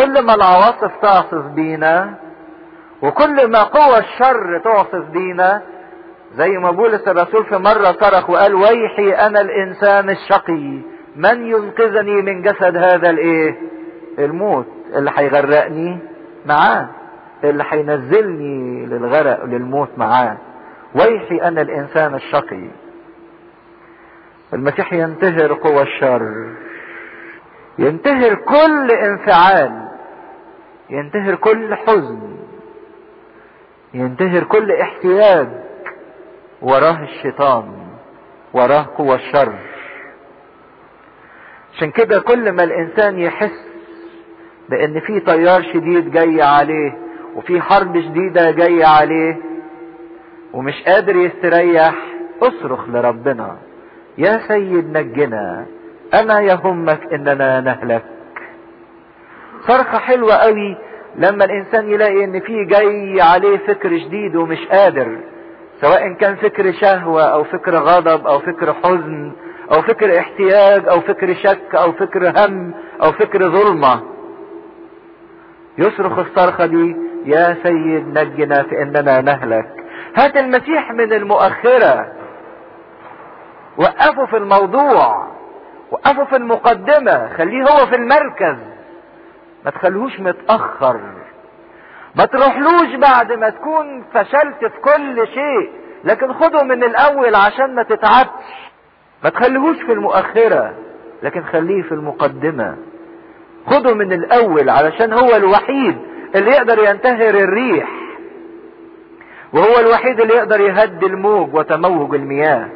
كل ما العواصف تعصف بينا وكل ما قوى الشر تعصف بينا. زي ما بولس الرسول في مرة صرخ وقال ويحي أنا الإنسان الشقي من ينقذني من جسد هذا الإيه؟ الموت. اللي هيغرقني معاه. اللي هينزلني للغرق للموت معاه. ويحي أنا الإنسان الشقي. المسيح ينتهر قوى الشر. ينتهر كل انفعال. ينتهر كل حزن ينتهر كل احتياج وراه الشيطان وراه قوى الشر. عشان كده كل ما الإنسان يحس بإن في تيار شديد جاي عليه وفي حرب شديدة جاية عليه ومش قادر يستريح اصرخ لربنا يا سيد نجنا أما يهمك إننا نهلك؟ صرخة حلوة قوي لما الإنسان يلاقي إن في جاي عليه فكر جديد ومش قادر سواء كان فكر شهوة أو فكر غضب أو فكر حزن أو فكر احتياج أو فكر شك أو فكر هم أو فكر ظلمة. يصرخ الصرخة دي يا سيد نجنا في اننا نهلك. هات المسيح من المؤخرة. وقفوا في الموضوع وقفوا في المقدمة خليه هو في المركز. ما تخليهوش متأخر. ما تروحلوش بعد ما تكون فشلت في كل شيء لكن خده من الأول عشان ما تتعبش. ما تخليهوش في المؤخرة لكن خليه في المقدمة. خده من الأول علشان هو الوحيد اللي يقدر ينتهر الريح. وهو الوحيد اللي يقدر يهدي الموج وتموج المياه.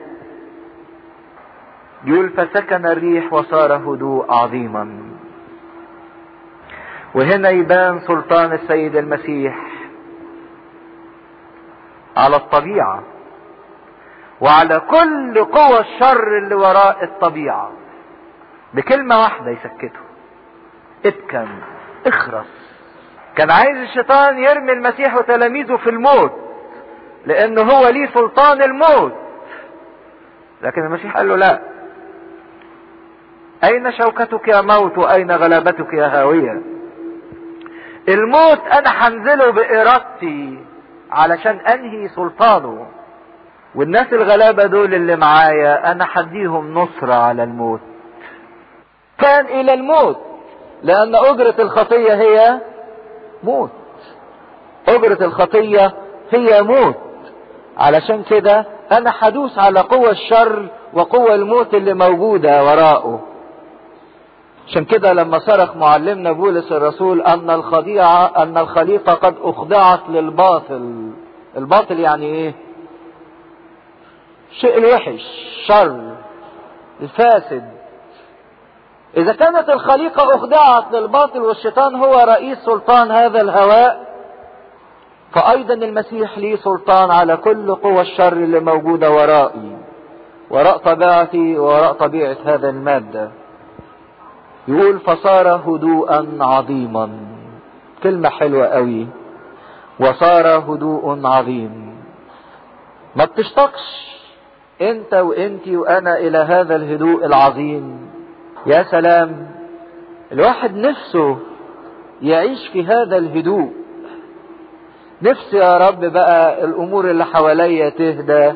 يقول فسكن الريح وصار هدوء عظيما. وهنا يبان سلطان السيد المسيح على الطبيعة وعلى كل قوى الشر اللي وراء الطبيعة. بكلمة واحدة يسكته. اتكن اخرس. كان عايز الشيطان يرمي المسيح وتلاميذه في الموت لأنه هو ليه سلطان الموت. لكن المسيح قال له لا. أين شوكتك يا موت؟ وأين غلبتك يا هاوية؟ الموت أنا هنزله بإرادتي علشان أنهي سلطانه. والناس الغلابة دول اللي معايا أنا هديهم نصرة على الموت. كان إلى الموت لأن أجرة الخطية هي موت. أجرة الخطية هي موت. علشان كده أنا هدوس على قوى الشر وقوى الموت اللي موجودة وراءه. عشان كده لما صرخ معلمنا بولس الرسول أن الخديعة أن الخليقة قد أخضعت للباطل. الباطل يعني إيه؟ الشيء الوحش شر الفاسد. إذا كانت الخليقة أخضعت للباطل والشيطان هو رئيس سلطان هذا الهواء فايضا المسيح ليه سلطان على كل قوى الشر اللي موجودة ورائي. وراء طبيعتي وراء طبيعة هذا المادة. يقول فصار هدوءا عظيما. كلمة حلوة قوي. وصار هدوء عظيم. ما بتشتقش انت وانتي وأنا إلى هذا الهدوء العظيم. يا سلام. الواحد نفسه يعيش في هذا الهدوء. نفسي يا رب بقى الأمور اللي حواليا تهدى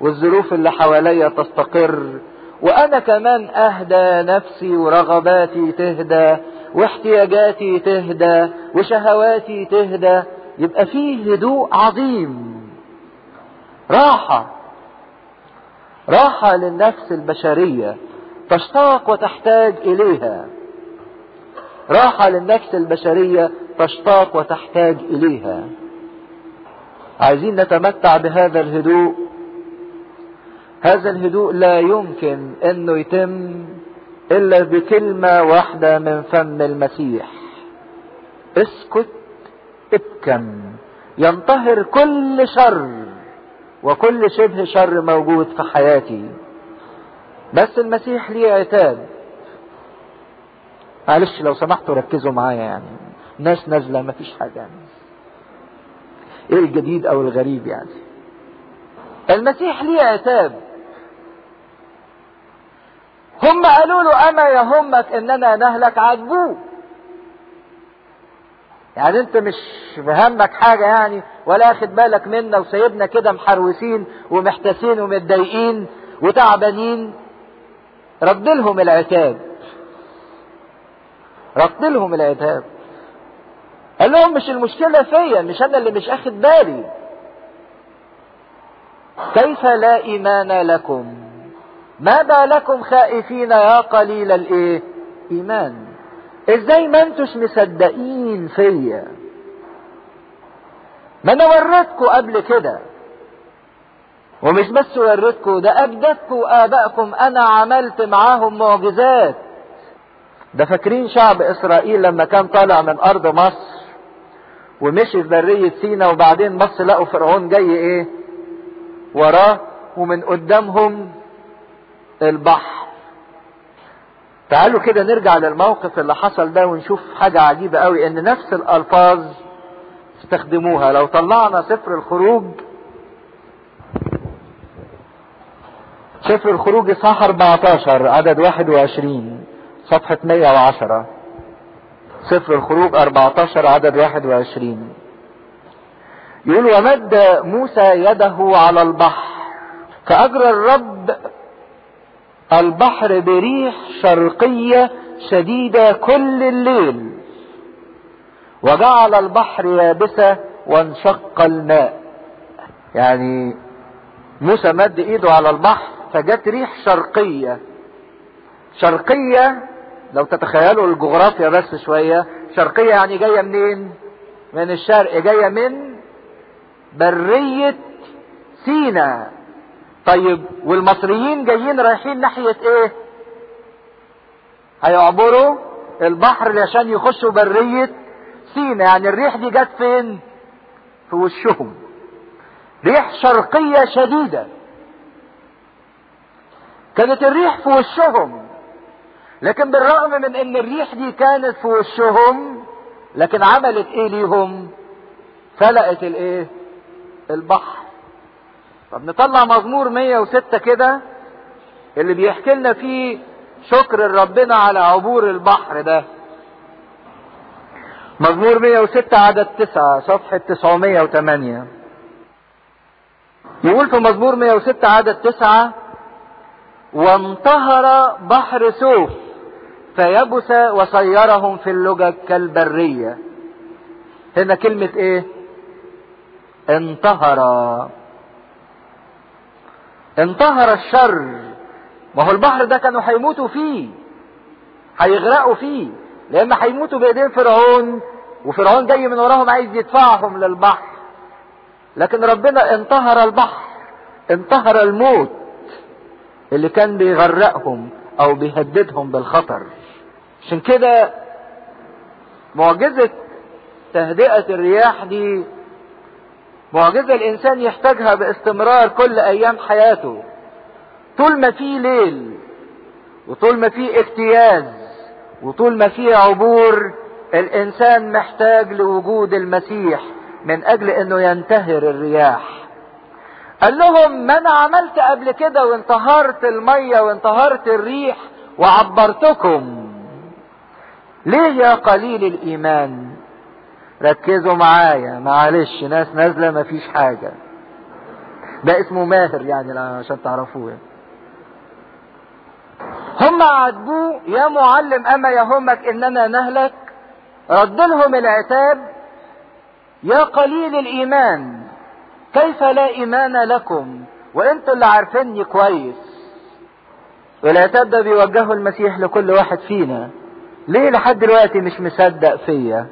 والظروف اللي حواليا تستقر. وأنا كمان أهدى نفسي ورغباتي تهدى واحتياجاتي تهدى وشهواتي تهدى يبقى فيه هدوء عظيم. راحة. راحة للنفس البشرية تشتاق وتحتاج إليها. راحة للنفس البشرية تشتاق وتحتاج إليها. عايزين نتمتع بهذا الهدوء هذا الهدوء لا يمكن أنه يتم إلا بكلمة واحدة من فم المسيح. اسكت ابكم. ينطهر كل شر وكل شبه شر موجود في حياتي. بس المسيح ليه عتاب. معلش لو سمحتوا ركزوا معايا يعني. ناس نازلة مفيش حاجة. يعني إيه الجديد أو الغريب يعني؟ المسيح ليه عتاب. هم قالوا له أما يهمك إننا نهلك عاتبوه يعني أنت مش بهمك حاجة يعني ولا أخد بالك منا وسايبنا كده محروسين ومحتاسين ومتضايقين وتعبانين. رد لهم العتاب. رد لهم العتاب. قال لهم مش المشكلة فيا مش أنا اللي مش أخد بالي. كيف لا إيمان لكم؟ ما بالكم خائفين يا قليل الإيه؟ إيمان. إزاي ما أنتوش مصدقين فيا؟ ما أنا وريتكم قبل كده. ومش بس وريتكم ده اجدادكم وآبائكم أنا عملت معاهم معجزات. ده فاكرين شعب إسرائيل لما كان طالع من أرض مصر؟ ومشي في برية سينا وبعدين بص لقوا فرعون جاي إيه؟ وراه ومن قدامهم البحر. تعالوا كده نرجع للموقف اللي حصل ده ونشوف حاجة عجيبة قوي إن نفس الألفاظ استخدموها. لو طلعنا سفر الخروج سفر الخروج اصحاح 14 عدد 21 صفحة 110 سفر الخروج 14 عدد 21 يقول ومد موسى يده على البحر فأجرى الرب البحر بريح شرقية شديدة كل الليل. وجعل البحر يابسة وانشق الماء. يعني موسى مد إيده على البحر فجت ريح شرقية. شرقية لو تتخيلوا الجغرافيا بس شوية. شرقية يعني جاية منين؟ من الشرق جاية من برية سينا طيب والمصريين جايين رايحين ناحية إيه؟ هيعبروا البحر عشان يخشوا برية سينا يعني الريح دي جت فين؟ في وشهم. ريح شرقية شديدة. كانت الريح في وشهم. لكن بالرغم من إن الريح دي كانت في وشهم لكن عملت إيه ليهم؟ فلقت الإيه؟ البحر. طب نطلع مزمور 106 كده اللي بيحكي لنا فيه شكر ربنا على عبور البحر ده. مزمور 106 عدد 9 صفحة 908 يقول في مزمور 106 عدد 9 وانطهر بحر سوف فيبس وصيرهم في اللجج كالبرية. هنا كلمة إيه؟ انطهر انطهر الشر. ما هو البحر ده كانوا هيموتوا فيه. هيغرقوا فيه. لأن هيموتوا بإيدين فرعون وفرعون جاي من وراهم عايز يدفعهم للبحر. لكن ربنا انطهر البحر انطهر الموت اللي كان بيغرقهم أو بيهددهم بالخطر. عشان كده معجزة تهدئة الرياح دي معجزة الإنسان يحتاجها باستمرار كل أيام حياته. طول ما في ليل وطول ما في اجتياز وطول ما في عبور الإنسان محتاج لوجود المسيح من أجل إنه ينتهر الرياح. قال لهم ما أنا عملت قبل كده وانتهرت المية وانتهرت الريح وعبرتكم؟ ليه يا قليل الإيمان؟ ركزوا معايا. معلش ناس نازلة مفيش حاجة. ده اسمه ماهر يعني عشان تعرفوه هم عاتبوه يا معلم أما يهمك إننا نهلك رد لهم العتاب يا قليل الإيمان كيف لا إيمان لكم؟ وانتوا اللي عارفيني كويس. والعتاب ده بيوجهه المسيح لكل واحد فينا. ليه لحد دلوقتي مش مصدق فيا؟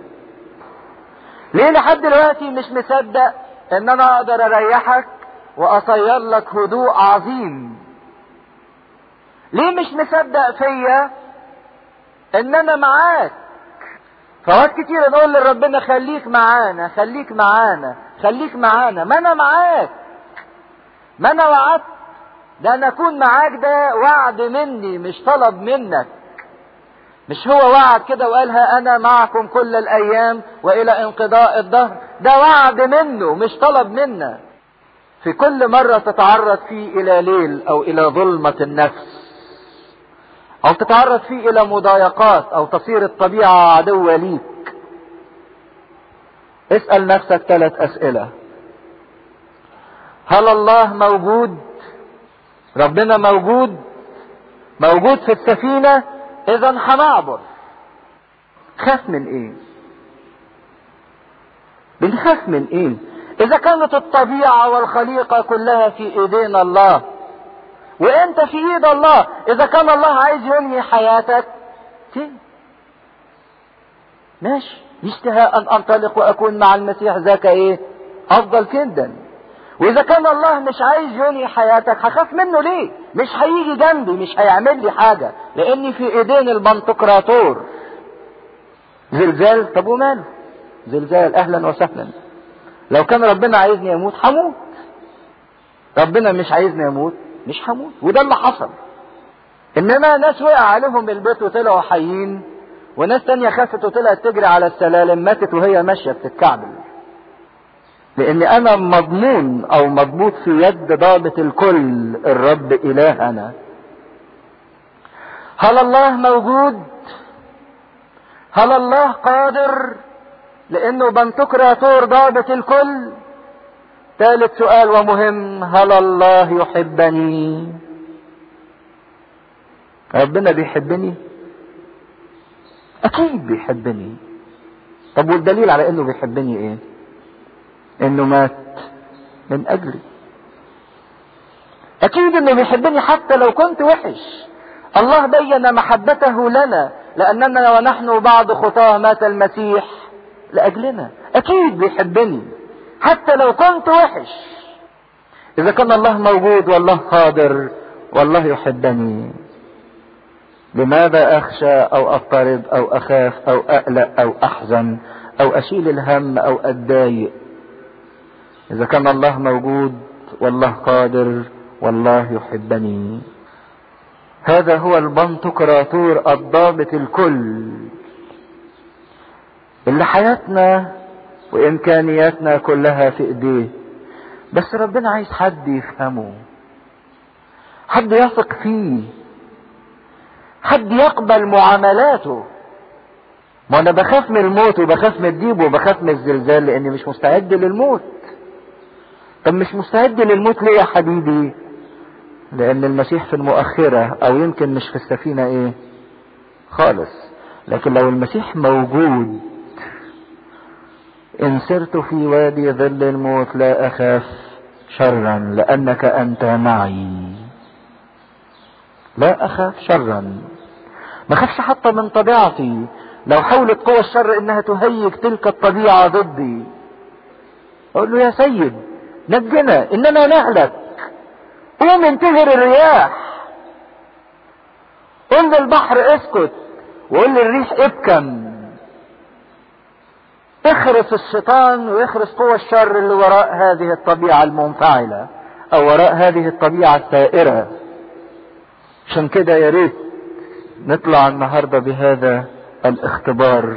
ليه لحد دلوقتي مش مصدق إن أنا أقدر أريحك وأصير لك هدوء عظيم؟ ليه مش مصدق فيا إن أنا معاك؟ فوقت كتير نقول لربنا خليك معانا خليك معانا خليك معانا. ما أنا معاك. ما أنا وعدت. ده أنا أكون معاك ده وعد مني مش طلب منك. مش هو وعد كده وقالها أنا معكم كل الأيام وإلى انقضاء الدهر؟ ده وعد منه مش طلب منا. في كل مرة تتعرض فيه إلى ليل أو إلى ظلمة النفس أو تتعرض فيه إلى مضايقات أو تصير الطبيعة عدوة ليك اسأل نفسك ثلاث أسئلة. هل الله موجود؟ ربنا موجود؟ موجود في السفينة؟ إذا هنعبر خاف من إيه؟ بنخاف من إيه؟ إذا كانت الطبيعة والخليقة كلها في ايدينا الله وأنت في إيد الله إذا كان الله عايز ينهي حياتك تيه. ماشي. اشتهاء أن أنطلق وأكون مع المسيح ذاك إيه؟ أفضل جدا. وإذا كان الله مش عايز ينهي حياتك هخاف منه ليه؟ مش هيجي جنبي مش هيعمل لي حاجة لأني في إيدين البنتقراطور. زلزال طب وماله؟ زلزال أهلا وسهلا. لو كان ربنا عايزني أموت هموت. ربنا مش عايزني أموت مش هموت. وده اللي حصل. إنما ناس وقع عليهم البيت وطلعوا حيين وناس تانية خافت وطلعت تجري على السلالم ماتت وهي ماشية بتتكعبل لأن أنا مضمون أو مضبوط في يد ضابط الكل الرب إلهنا. هل الله موجود؟ هل الله قادر؟ لأنه بنتكراتور ضابط الكل. ثالث سؤال ومهم هل الله يحبني؟ ربنا بيحبني؟ أكيد بيحبني. طب والدليل على إنه بيحبني إيه؟ إنه مات من أجلي. أكيد إنه بيحبني حتى لو كنت وحش. الله بين محبته لنا لأننا ونحن بعض خطاه مات المسيح لأجلنا. أكيد بيحبني حتى لو كنت وحش. إذا كان الله موجود والله قادر والله يحبني. لماذا أخشى أو اضطرب أو أخاف أو أقلق أو أحزن أو أشيل الهم أو أتضايق؟ إذا كان الله موجود والله قادر والله يحبني. هذا هو البنتقراطور الضابط الكل. اللي حياتنا وإمكانياتنا كلها في إيديه بس ربنا عايز حد يفهمه حد يثق فيه حد يقبل معاملاته. ما أنا بخاف من الموت وبخاف من الديب وبخاف من الزلزال لأني مش مستعد للموت. طب مش مستعد للموت ليه يا حبيبي؟ لأن المسيح في المؤخرة أو يمكن مش في السفينة إيه؟ خالص. لكن لو المسيح موجود إن سرت في وادي ظل الموت لا أخاف شرا لأنك أنت معي. لا أخاف شرا. ما خافش حتى من طبيعتي. لو حاولت قوى الشر إنها تهيج تلك الطبيعة ضدي. أقول له يا سيد نجنا اننا نهلك قوم انتهر الرياح. قل للبحر اسكت وقل للريح ابكم. اخرس الشيطان واخرس قوى الشر اللي وراء هذه الطبيعة المنفعلة أو وراء هذه الطبيعة الثائرة. عشان كده يا ريت نطلع النهاردة بهذا الاختبار.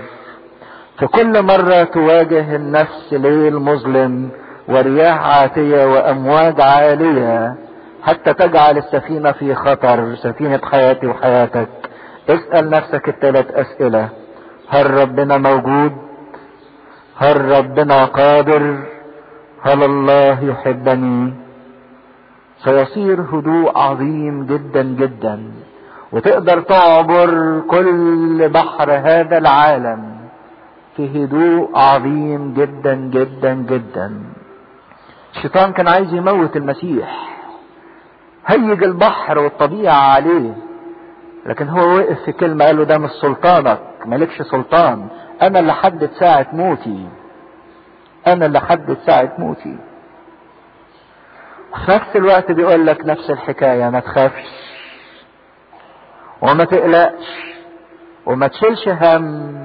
في كل مرة تواجه النفس ليل مظلم ورياح عاتية وأمواج عالية حتى تجعل السفينة في خطر سفينة حياتي وحياتك. اسأل نفسك الثلاث أسئلة. هل ربنا موجود؟ هل ربنا قادر؟ هل الله يحبني؟ سيصير هدوء عظيم جدا جدا. وتقدر تعبر كل بحر هذا العالم في هدوء عظيم جدا جدا جدا. الشيطان كان عايز يموت المسيح. هيج البحر والطبيعة عليه. لكن هو وقف في كلمة قال له ده مش سلطانك مالكش سلطان. أنا اللي حدد ساعة موتي. أنا اللي حدد ساعة موتي. في نفس الوقت بيقول لك نفس الحكاية ما تخافش. وما تقلقش. وما تشيلش هم.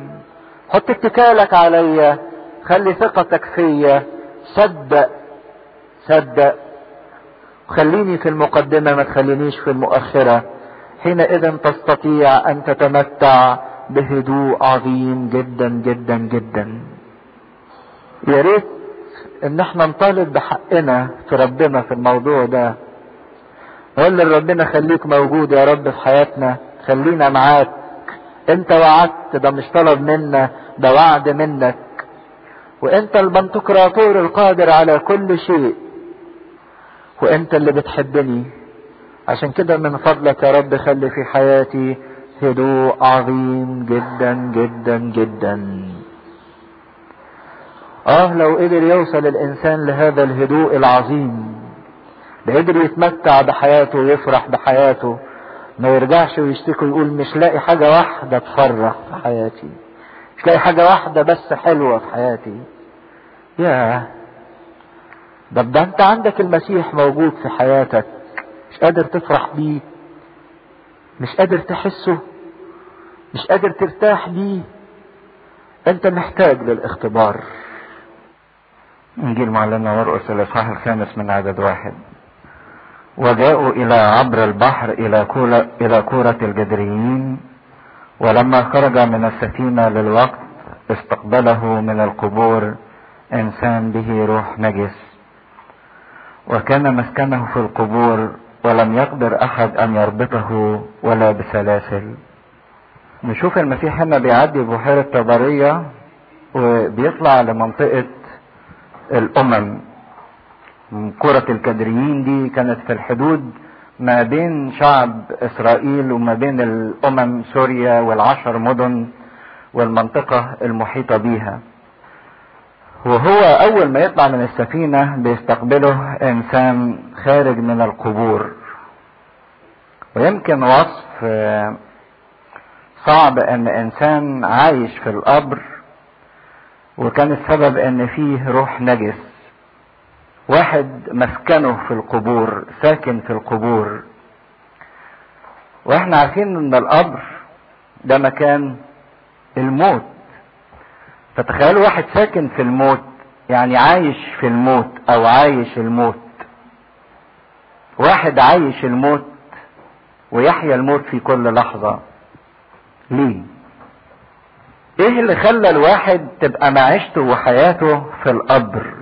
حط اتكالك عليا. خلي ثقتك فيا. صدق. صدق خليني في المقدمة ما تخلينيش في المؤخرة. حينئذ تستطيع أن تتمتع بهدوء عظيم جدا جدا جدا. يا ريت إن إحنا نطالب بحقنا في ربنا في الموضوع ده. نقول لربنا خليك موجود يا رب في حياتنا. خلينا معاك. أنت وعدت ده مش طلب منا ده وعد منك. وأنت البنتقراطور القادر على كل شيء. وأنت اللي بتحبني. عشان كده من فضلك يا رب خلي في حياتي هدوء عظيم جدا جدا جدا. آه لو قدر يوصل الإنسان لهذا الهدوء العظيم ده قدر يتمتع بحياته ويفرح بحياته ما يرجعش ويشتكي ويقول مش لاقي حاجة واحدة تفرح في حياتي. مش لاقي حاجة واحدة بس حلوة في حياتي. ياه. ده ده انت عندك المسيح موجود في حياتك مش قادر تفرح بيه مش قادر تحسه مش قادر ترتاح بيه انت محتاج للاختبار. انجيل معلمنا مرقس الاصحاح الخامس من عدد واحد. وجاءوا إلى عبر البحر إلى كورة إلى كورة الجدريين ولما خرج من السفينة للوقت استقبله من القبور إنسان به روح نجس. وكان مسكنه في القبور ولم يقدر أحد أن يربطه ولا بسلاسل. نشوف المسيح هنا بيعدي بحيرة طبرية وبيطلع لمنطقة الأمم. كرة الكدريين دي كانت في الحدود ما بين شعب إسرائيل وما بين الأمم سوريا والعشر مدن والمنطقة المحيطة بيها. وهو أول ما يطلع من السفينة بيستقبله إنسان خارج من القبور. ويمكن وصف صعب إن إنسان عايش في القبر وكان السبب إن فيه روح نجس. واحد مسكنه في القبور ساكن في القبور. وإحنا عارفين إن القبر ده مكان الموت. فتخيلوا واحد ساكن في الموت يعني عايش في الموت أو عايش الموت. واحد عايش الموت ويحيا الموت في كل لحظة. ليه؟ إيه اللي خلى الواحد تبقى معيشته وحياته في القبر؟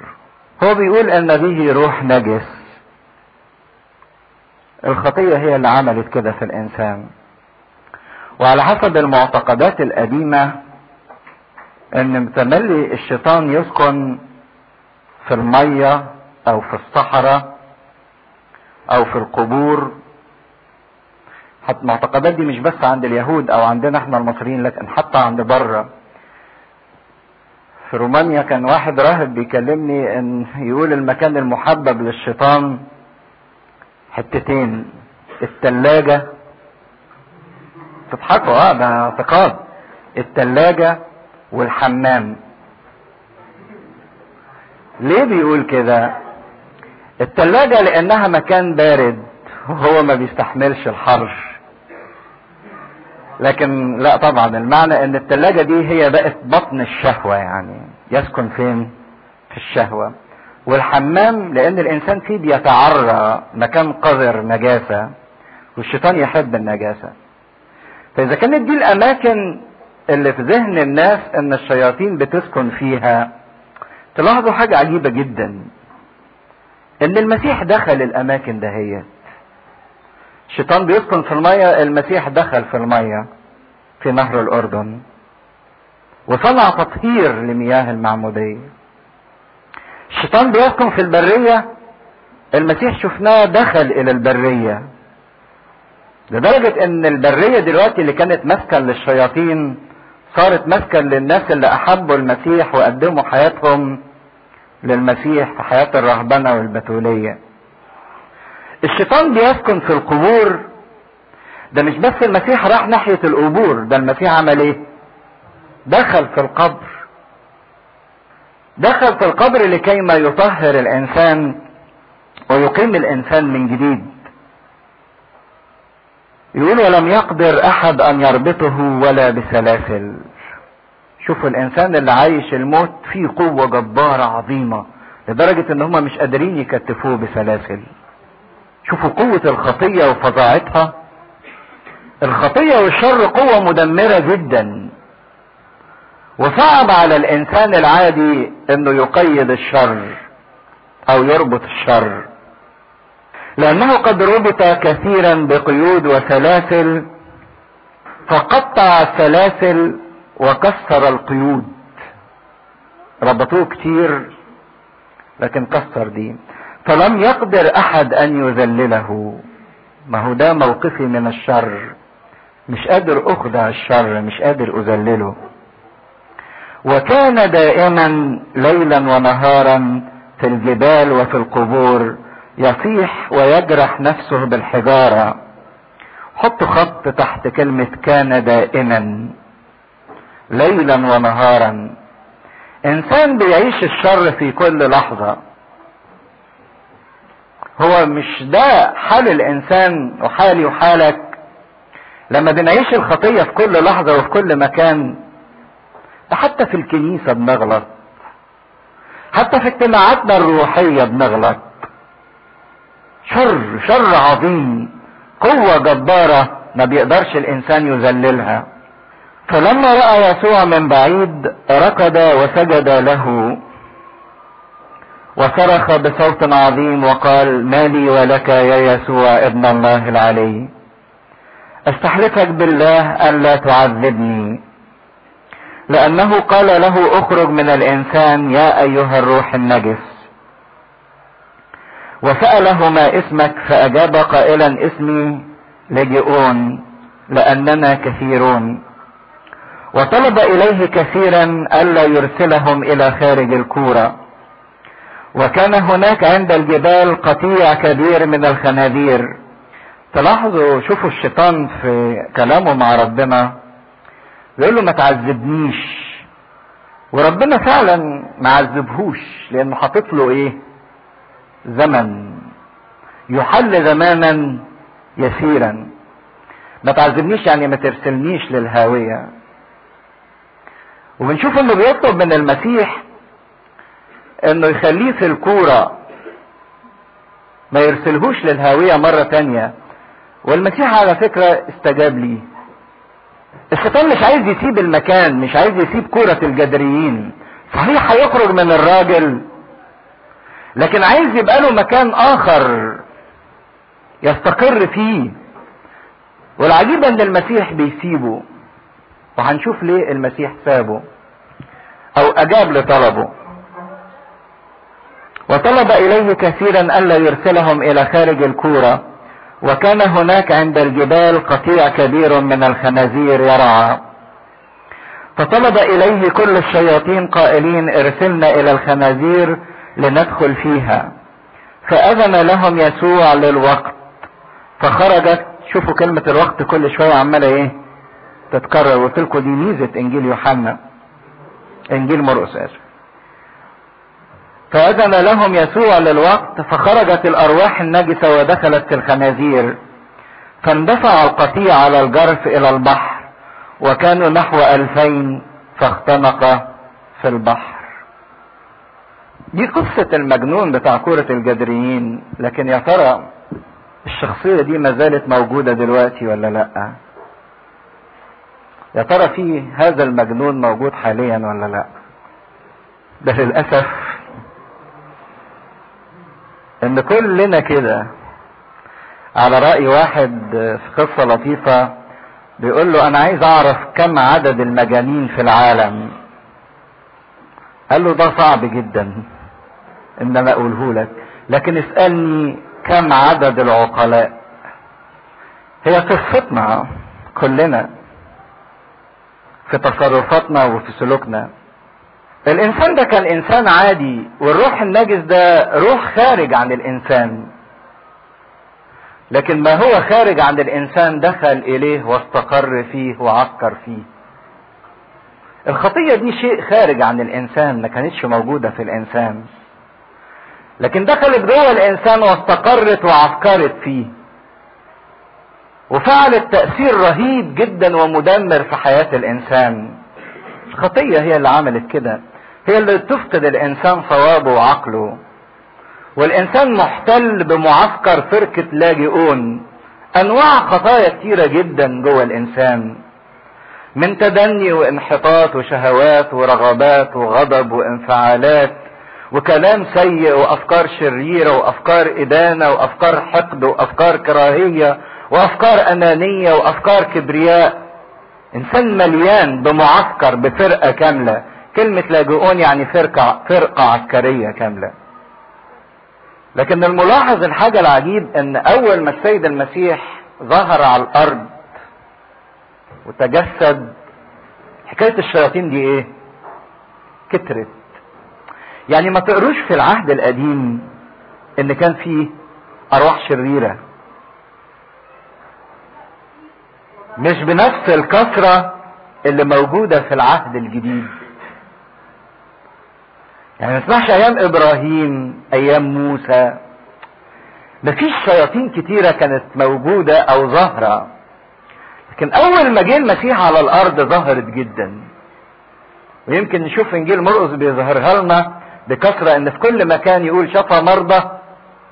هو بيقول إن به روح نجس. الخطية هي اللي عملت كده في الإنسان. وعلى حسب المعتقدات القديمة إن تملي الشيطان يسكن في المية أو في الصحراء أو في القبور. حتى المعتقدات دي مش بس عند اليهود أو عندنا إحنا المصريين لكن حتى عند بره في رومانيا كان واحد راهب بيكلمني إن يقول المكان المحبب للشيطان حتتين التلاجة. تضحكوا آه ده اعتقاد. التلاجة والحمام. ليه بيقول كده؟ التلاجة لأنها مكان بارد وهو ما بيستحملش الحر. لكن لا طبعا المعنى إن التلاجة دي هي بقت بطن الشهوة يعني يسكن فين؟ في الشهوة. والحمام لأن الإنسان فيه بيتعرى مكان قذر نجاسة والشيطان يحب النجاسة. فإذا كانت دي الأماكن اللي في ذهن الناس إن الشياطين بتسكن فيها. تلاحظوا حاجة عجيبة جدا إن المسيح دخل الأماكن دهيت. الشيطان بيسكن في المية المسيح دخل في المية في نهر الأردن وصنع تطهير لمياه المعمودية. الشيطان بيسكن في البرية المسيح شفناه دخل إلى البرية. لدرجة إن البرية دلوقتي اللي كانت مسكن للشياطين صارت مسكن للناس اللي أحبوا المسيح وقدموا حياتهم للمسيح في حياة الرهبنة والبتولية. الشيطان بيسكن في القبور. ده مش بس المسيح راح ناحية القبور ده المسيح عمل إيه؟ دخل في القبر. دخل في القبر لكي ما يطهر الإنسان ويقيم الإنسان من جديد. يقول ولم يقدر أحد أن يربطه ولا بسلاسل. شوفوا الإنسان اللي عايش الموت فيه قوة جبارة عظيمة لدرجة إن هم مش قادرين يكتفوه بسلاسل. شوفوا قوة الخطية وفظاعتها. الخطية والشر قوة مدمرة جدا. وصعب على الإنسان العادي إنه يقيد الشر أو يربط الشر. لأنه قد ربط كثيرا بقيود وسلاسل فقطع السلاسل وكسر القيود. ربط خبطوه كتير لكن كسر دي. فلم يقدر أحد أن يذلله. ما هو ده موقفي من الشر. مش قادر اخدع الشر مش قادر أذلله. وكان دائما ليلا ونهارا في الجبال وفي القبور. يصيح ويجرح نفسه بالحجارة. حط خط تحت كلمة كان دائما. ليلا ونهارا. إنسان بيعيش الشر في كل لحظة. هو مش ده حال الإنسان وحالي وحالك. لما بنعيش الخطية في كل لحظة وفي كل مكان ده حتى في الكنيسة بنغلط. حتى في اجتماعاتنا الروحية بنغلط. شر شر عظيم. قوة جبارة ما بيقدرش الإنسان يذللها. فلما رأى يسوع من بعيد ركض وسجد له. وصرخ بصوت عظيم وقال ما لي ولك يا يسوع ابن الله العلي. أستحلفك بالله الا تعذبني. لأنه قال له أخرج من الإنسان يا أيها الروح النجس. وساله ما اسمك فأجاب قائلا اسمي لجئون لأننا كثيرون. وطلب إليه كثيرا ألا يرسلهم إلى خارج الكورة. وكان هناك عند الجبال قطيع كبير من الخنازير. تلاحظوا شوفوا الشيطان في كلامه مع ربنا. بيقول له ما تعذبنيش. وربنا فعلا ما عذبهوش لأنه حاطط له إيه؟ زمن يحل زمانا يسيرا. ما تعذبنيش يعني ما ترسلنيش للهاوية. وبنشوف إنه بيطلب من المسيح إنه يخليه في الكورة. ما يرسلهوش للهاوية مرة تانية. والمسيح على فكرة استجاب ليه. الشيطان مش عايز يسيب المكان مش عايز يسيب كورة الجدريين. صحيح هيخرج من الراجل لكن عايز يبقى له مكان آخر يستقر فيه. والعجيب أن المسيح بيسيبه وهنشوف ليه المسيح سابه أو أجاب لطلبه. وطلب إليه كثيرا الا يرسلهم إلى خارج الكورة وكان هناك عند الجبال قطيع كبير من الخنازير يرعى. فطلب إليه كل الشياطين قائلين ارسلنا إلى الخنازير لندخل فيها. فأذن لهم يسوع للوقت. فخرجت شوفوا كلمة الوقت كل شوية عمالة إيه؟ تتكرر. قلت لكم دي ميزة إنجيل يوحنا إنجيل مرقس اسف فأذن لهم يسوع للوقت فخرجت الأرواح النجسة ودخلت في الخنازير. فاندفع القطيع على الجرف إلى البحر وكانوا نحو ألفين فاختنق في البحر. دي قصة المجنون بتاع كورة الجدريين لكن يا ترى الشخصية دي ما زالت موجودة دلوقتي ولا لأ؟ يا ترى في هذا المجنون موجود حاليا ولا لأ؟ ده للأسف إن كلنا كده على رأي واحد في قصة لطيفة بيقول له أنا عايز أعرف كم عدد المجانين في العالم. قال له ده صعب جدا. ان أنا أقوله لك. لكن اسألني كم عدد العقلاء؟ هي قصتنا كلنا في تصرفاتنا وفي سلوكنا. الإنسان ده كان إنسان عادي والروح النجس ده روح خارج عن الإنسان. لكن ما هو خارج عن الإنسان دخل إليه واستقر فيه وعسكر فيه. الخطية دي شيء خارج عن الإنسان ما كانتش موجودة في الإنسان. لكن دخلت جوه الإنسان واستقرت وعسكرت فيه. وفعلت تأثير رهيب جدا ومدمر في حياة الإنسان. الخطية هي اللي عملت كده. هي اللي تفقد الإنسان صوابه وعقله. والإنسان محتل بمعسكر فرقة لاجئون. أنواع خطايا كتيرة جدا جوه الإنسان. من تدني وانحطاط وشهوات ورغبات وغضب وانفعالات وكلام سيء وأفكار شريرة وأفكار إدانة وأفكار حقد وأفكار كراهية وأفكار أنانية وأفكار كبرياء. إنسان مليان بمعسكر بفرقة كاملة. كلمة لاجئون يعني فرقة فرقة عسكرية كاملة. لكن الملاحظ الحاجة العجيب إن أول ما السيد المسيح ظهر على الأرض وتجسد حكاية الشياطين دي إيه؟ كترت. يعني ما تقروش في العهد القديم إن كان فيه أرواح شريرة. مش بنفس الكثرة اللي موجودة في العهد الجديد. يعني ما تسمعش أيام إبراهيم أيام موسى. مفيش شياطين كتيرة كانت موجودة أو ظاهرة. لكن أول ما جه المسيح على الأرض ظهرت جدا. ويمكن نشوف إنجيل مرقس بيظهرها لنا بكثرة إن في كل مكان يقول شفى مرضى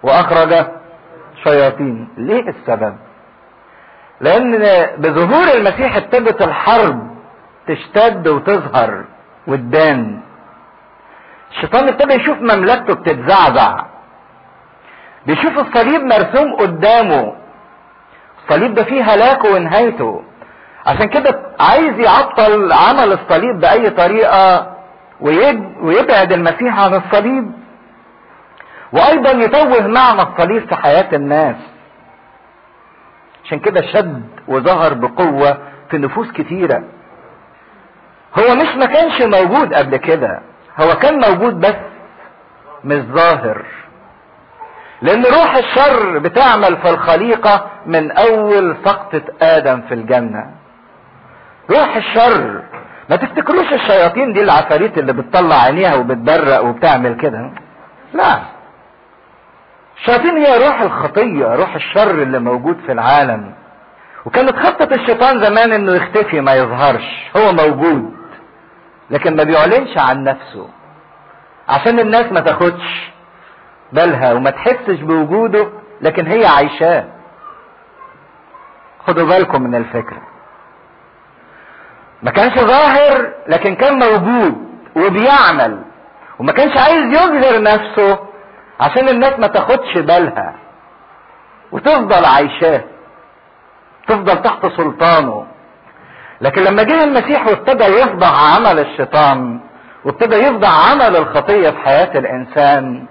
وأخرج شياطين. ليه السبب؟ لأن بظهور المسيح ابتدت الحرب تشتد وتظهر وتبان الشيطان ابتدى يشوف مملكته بتتزعزع. بيشوف الصليب مرسوم قدامه. الصليب ده فيه هلاكه ونهايته. عشان كده عايز يعطل عمل الصليب بأي طريقة. ويبعد المسيح عن الصليب وأيضا يتوه معنى الصليب في حياة الناس. عشان كده شد وظهر بقوة في نفوس كتيرة. هو مش ما كانش موجود قبل كده هو كان موجود بس مش ظاهر. لأن روح الشر بتعمل في الخليقة من أول سقطة آدم في الجنة. روح الشر ما تفتكروش الشياطين دي العفاريت اللي بتطلع عينيها وبتبرق وبتعمل كده؟ لا. الشياطين هي روح الخطية روح الشر اللي موجود في العالم. وكانت خطة الشيطان زمان إنه يختفي ما يظهرش. هو موجود لكن ما بيعلنش عن نفسه. عشان الناس ما تاخدش بالها وما تحسش بوجوده لكن هي عايشاه. خدوا بالكم من الفكرة. ما كانش ظاهر لكن كان موجود وبيعمل. وما كانش عايز يظهر نفسه عشان الناس ما تاخدش بالها. وتفضل عايشاه. تفضل تحت سلطانه. لكن لما جه المسيح وابتدى يفضح عمل الشيطان وابتدى يفضح عمل الخطية في حياة الإنسان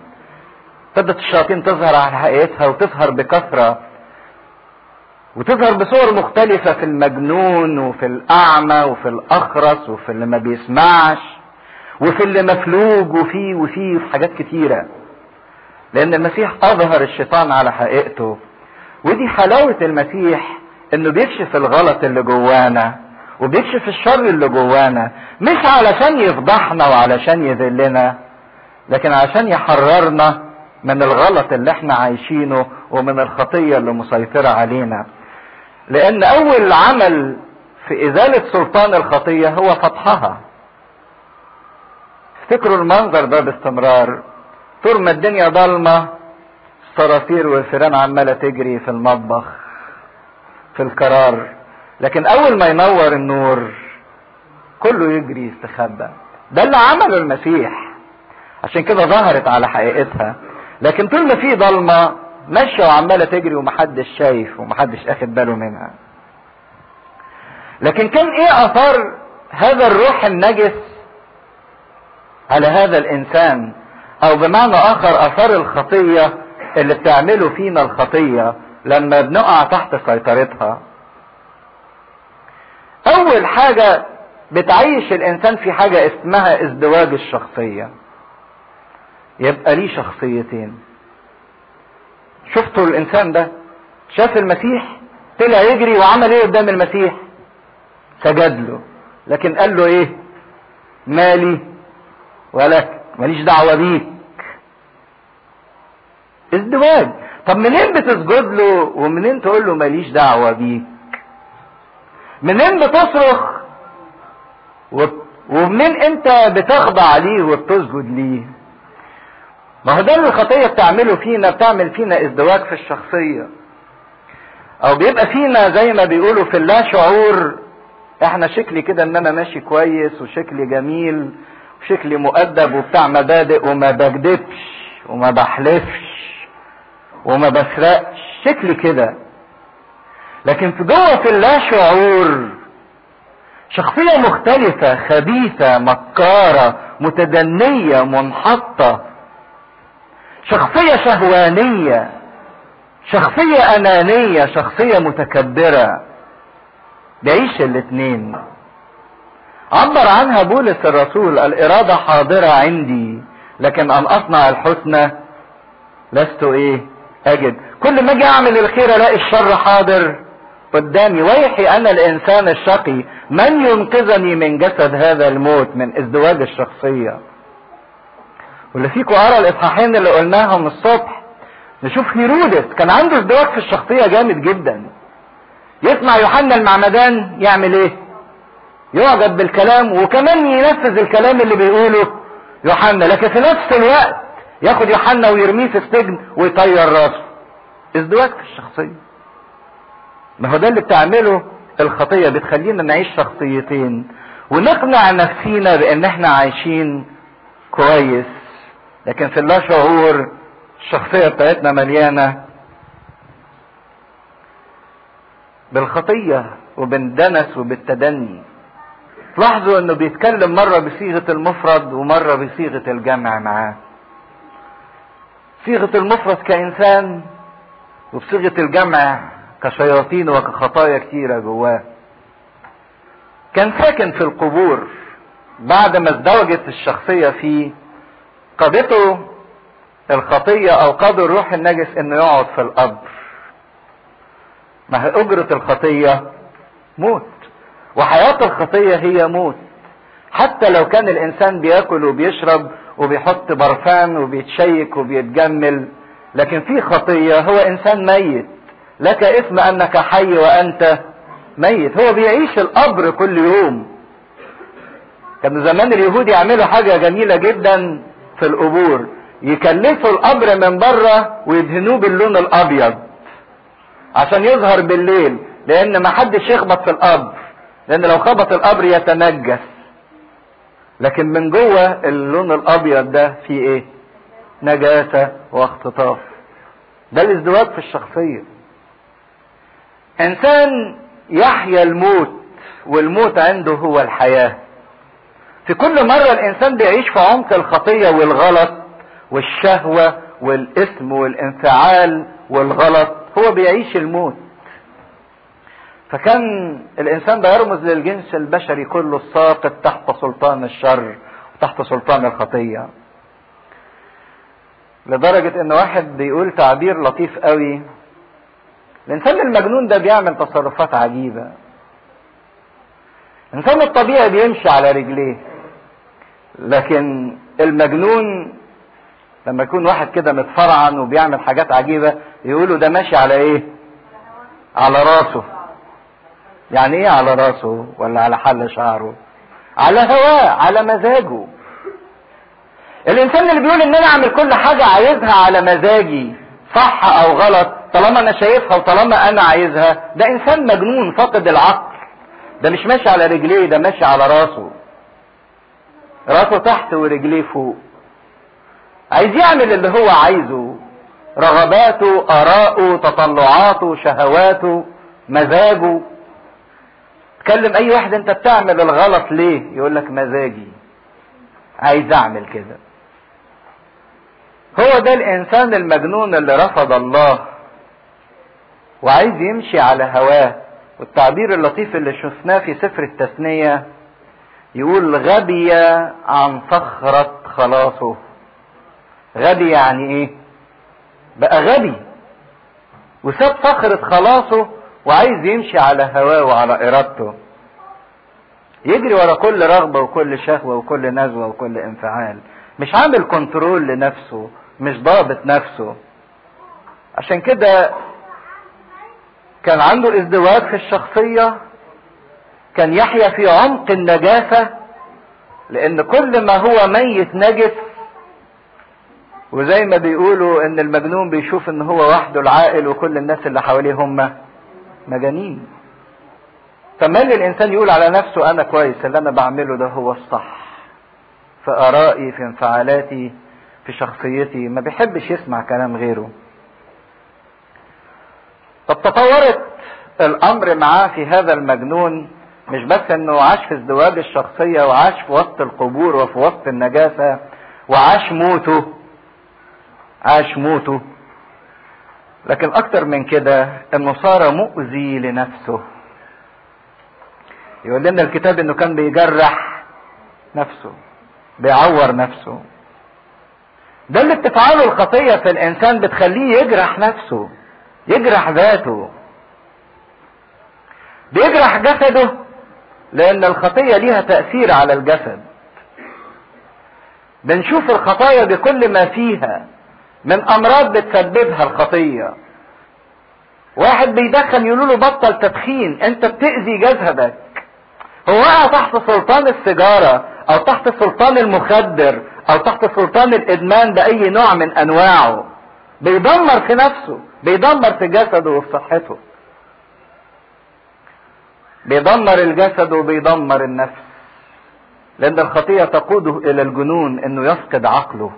ابتدت الشياطين تظهر على حقيقتها وتظهر بكثرة. وتظهر بصور مختلفة في المجنون وفي الأعمى وفي الأخرس وفي اللي ما بيسمعش وفي اللي مفلوج وفي وفي وفي حاجات كتيرة. لأن المسيح أظهر الشيطان على حقيقته. ودي حلاوة المسيح إنه بيكشف الغلط اللي جوانا وبيكشف الشر اللي جوانا مش علشان يفضحنا وعلشان يذلنا لكن علشان يحررنا من الغلط اللي إحنا عايشينه ومن الخطية اللي مسيطرة علينا. لأن أول عمل في إزالة سلطان الخطية هو فتحها. افتكروا المنظر ده باستمرار. طول ما الدنيا ضلمة الصراصير والفيران عمالة تجري في المطبخ في القرار. لكن أول ما ينور النور كله يجري يستخبى. ده اللي عمله المسيح. عشان كده ظهرت على حقيقتها. لكن طول ما في ضلمة ماشيه وعمالة تجري ومحدش شايف ومحدش أخد باله منها. لكن كان إيه آثار هذا الروح النجس على هذا الإنسان؟ أو بمعنى آخر آثار الخطية اللي بتعمله فينا الخطية لما بنقع تحت سيطرتها. أول حاجة بتعيش الإنسان في حاجة اسمها ازدواج الشخصية. يبقى ليه شخصيتين. شفتوا الإنسان ده شاف المسيح طلع يجري وعمل إيه قدام المسيح؟ سجد له. لكن قال له إيه؟ مالي ولك ماليش دعوة بيك. ازدواج. طب منين بتسجد له ومنين تقول له ماليش دعوة بيك؟ منين بتصرخ؟ ومنين أنت بتخضع ليه وبتسجد ليه؟ ما هو ده اللي الخطية بتعمله فينا بتعمل فينا ازدواج في الشخصية. أو بيبقى فينا زي ما بيقولوا في اللا شعور إحنا شكلي كده إن أنا ماشي كويس وشكلي جميل وشكلي مؤدب وبتاع مبادئ وما بكدبش وما بحلفش وما بسرقش شكلي كده. لكن في جوه في اللا شعور شخصية مختلفة خبيثة مكارة متدنية منحطة شخصية شهوانية شخصية أنانية شخصية متكبرة. بيعيش الاتنين. عبر عنها بولس الرسول الإرادة حاضرة عندي لكن أن أصنع الحسنى لست إيه أجد. كل ما أجي أعمل الخير ألاقي الشر حاضر قدامي. ويحي أنا الإنسان الشقي من ينقذني من جسد هذا الموت من ازدواج الشخصية؟ واللي فيكم قرا الإصحاحين اللي قلناهم الصبح. نشوف هيرودس كان عنده ازدواج في الشخصية جامد جدا. يسمع يوحنا المعمدان يعمل إيه؟ يعجب بالكلام وكمان ينفذ الكلام اللي بيقوله يوحنا. لكن في نفس الوقت ياخد يوحنا ويرميه في السجن ويطير راسه. ازدواج في الشخصية. ما هو ده اللي بتعمله الخطية بتخلينا نعيش شخصيتين. ونقنع نفسينا بأن إحنا عايشين كويس. لكن في اللا شعور الشخصية بتاعتنا مليانة بالخطية وبالدنس وبالتدني. تلاحظوا إنه بيتكلم مرة بصيغة المفرد ومرة بصيغة الجمع معاه. صيغة المفرد كإنسان وبصيغة الجمع كشياطين وكخطايا كتيرة جواه. كان ساكن في القبور بعد ما ازدوجت الشخصية فيه قادته الخطية أو قاد الروح النجس إنه يقعد في القبر. ما هي أجرة الخطية؟ موت. وحياة الخطية هي موت. حتى لو كان الإنسان بياكل وبيشرب وبيحط برفان وبيتشيك وبيتجمل لكن في خطية هو إنسان ميت. لك اسم أنك حي وأنت ميت. هو بيعيش القبر كل يوم. كان زمان اليهود يعملوا حاجة جميلة جدا. في القبور يكلفوا القبر من بره ويدهنوه باللون الأبيض عشان يظهر بالليل لأن ما حدش يخبط في القبر لأن لو خبط القبر يتنجس. لكن من جوه اللون الأبيض ده فيه إيه؟ نجاسة واختطاف. ده الازدواج في الشخصية. إنسان يحيا الموت والموت عنده هو الحياة. في كل مرة الإنسان بيعيش في عمق الخطية والغلط والشهوة والاسم والانفعال والغلط هو بيعيش الموت. فكان الإنسان ده يرمز للجنس البشري كله الساقط تحت سلطان الشر وتحت سلطان الخطية. لدرجة إن واحد بيقول تعبير لطيف قوي الإنسان المجنون ده بيعمل تصرفات عجيبة. الإنسان الطبيعي بيمشي على رجليه. لكن المجنون لما يكون واحد كده متفرعن وبيعمل حاجات عجيبة يقولوا ده ماشي على إيه؟ على راسه. يعني إيه على راسه ولا على حل شعره؟ على هواه على مزاجه. الإنسان اللي بيقول إن أنا أعمل كل حاجة عايزها على مزاجي صح أو غلط؟ طالما أنا شايفها وطالما أنا عايزها ده إنسان مجنون فاقد العقل. ده مش ماشي على رجليه ده ماشي على راسه. راسه تحت ورجليه فوق. عايز يعمل اللي هو عايزه. رغباته آراءه تطلعاته شهواته مزاجه. تكلم أي واحد أنت بتعمل الغلط ليه؟ يقول لك مزاجي. عايز أعمل كده. هو ده الإنسان المجنون اللي رفض الله. وعايز يمشي على هواه. والتعبير اللطيف اللي شفناه في سفر التثنية يقول غبي عن صخرة خلاصه. غبي يعني إيه؟ بقى غبي. وساب صخرة خلاصه وعايز يمشي على هواه وعلى إرادته. يجري ورا كل رغبة وكل شهوة وكل نزوة وكل انفعال. مش عامل كنترول لنفسه مش ضابط نفسه. عشان كده كان عنده ازدواج في الشخصية كان يحيا في عمق النجاسة لأن كل ما هو ميت نجس. وزي ما بيقولوا إن المجنون بيشوف إن هو وحده العاقل وكل الناس اللي حواليه هم مجانين. فمال الإنسان يقول على نفسه أنا كويس اللي أنا بعمله ده هو الصح. في آرائي في انفعالاتي في شخصيتي ما بيحبش يسمع كلام غيره. طب تطورت الأمر معاه في هذا المجنون مش بس إنه عاش في ازدواج الشخصية وعاش في وسط القبور وفي وسط النجاسة وعاش موته عاش موته. لكن أكتر من كده إنه صار مؤذي لنفسه. يقول لنا الكتاب إنه كان بيجرح نفسه بيعور نفسه. ده اللي بتفعله الخطية في الإنسان بتخليه يجرح نفسه يجرح ذاته. بيجرح جسده لأن الخطية ليها تأثير على الجسد. بنشوف الخطايا بكل ما فيها من أمراض بتسببها الخطية. واحد بيدخن يقولوا له بطل تدخين أنت بتأذي جسدك. هو وقع تحت سلطان السيجارة أو تحت سلطان المخدر أو تحت سلطان الإدمان بأي نوع من أنواعه. بيدمر في نفسه بيدمر في جسده وفي صحته. بيدمر الجسد وبيدمر النفس. لأن الخطية تقوده إلى الجنون إنه يفقد عقله.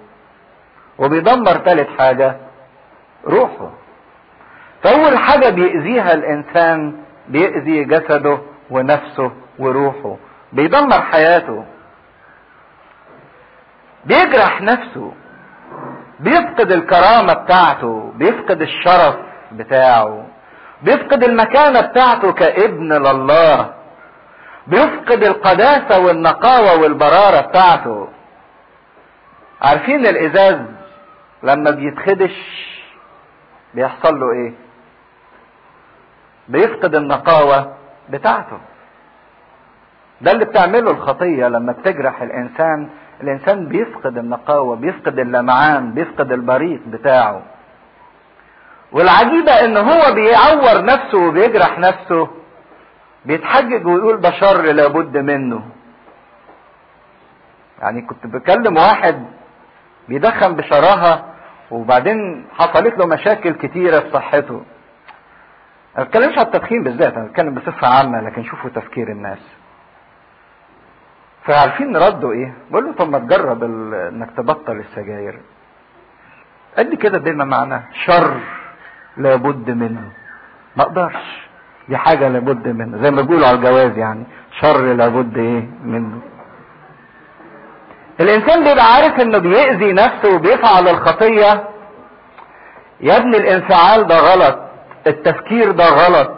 وبيدمر ثالث حاجة روحه. فأول حاجة بيأذيها الإنسان بيأذي جسده ونفسه وروحه. بيدمر حياته. بيجرح نفسه. بيفقد الكرامة بتاعته. بيفقد الشرف بتاعه. بيفقد المكانة بتاعته كابن لله. بيفقد القداسة والنقاوة والبرارة بتاعته. عارفين الإزاز لما بيتخدش بيحصل له إيه؟ بيفقد النقاوة بتاعته. ده اللي بتعمله الخطية لما بتجرح الإنسان. الإنسان بيفقد النقاوة بيفقد اللمعان بيفقد البريق بتاعه. والعجيبة إن هو بيعور نفسه وبيجرح نفسه بيتحجج ويقول ده شر لابد منه. يعني كنت بكلم واحد بيدخن بشراهة وبعدين حصلت له مشاكل كتيرة في صحته. ما بتكلمش على التدخين بالذات أنا بتكلم بصفة عامة لكن شوفوا تفكير الناس. فعارفين رده إيه؟ بقول له طب ما تجرب إنك تبطل السجاير. لي كده بما معناه شر. لابد منه. ما أقدرش. دي حاجة لابد منه. زي ما بيقولوا على الجواز يعني شر لابد إيه؟ منه. الإنسان بيبقى عارف إنه بيأذي نفسه وبيفعل الخطية. يا ابني الانفعال ده غلط. التفكير ده غلط.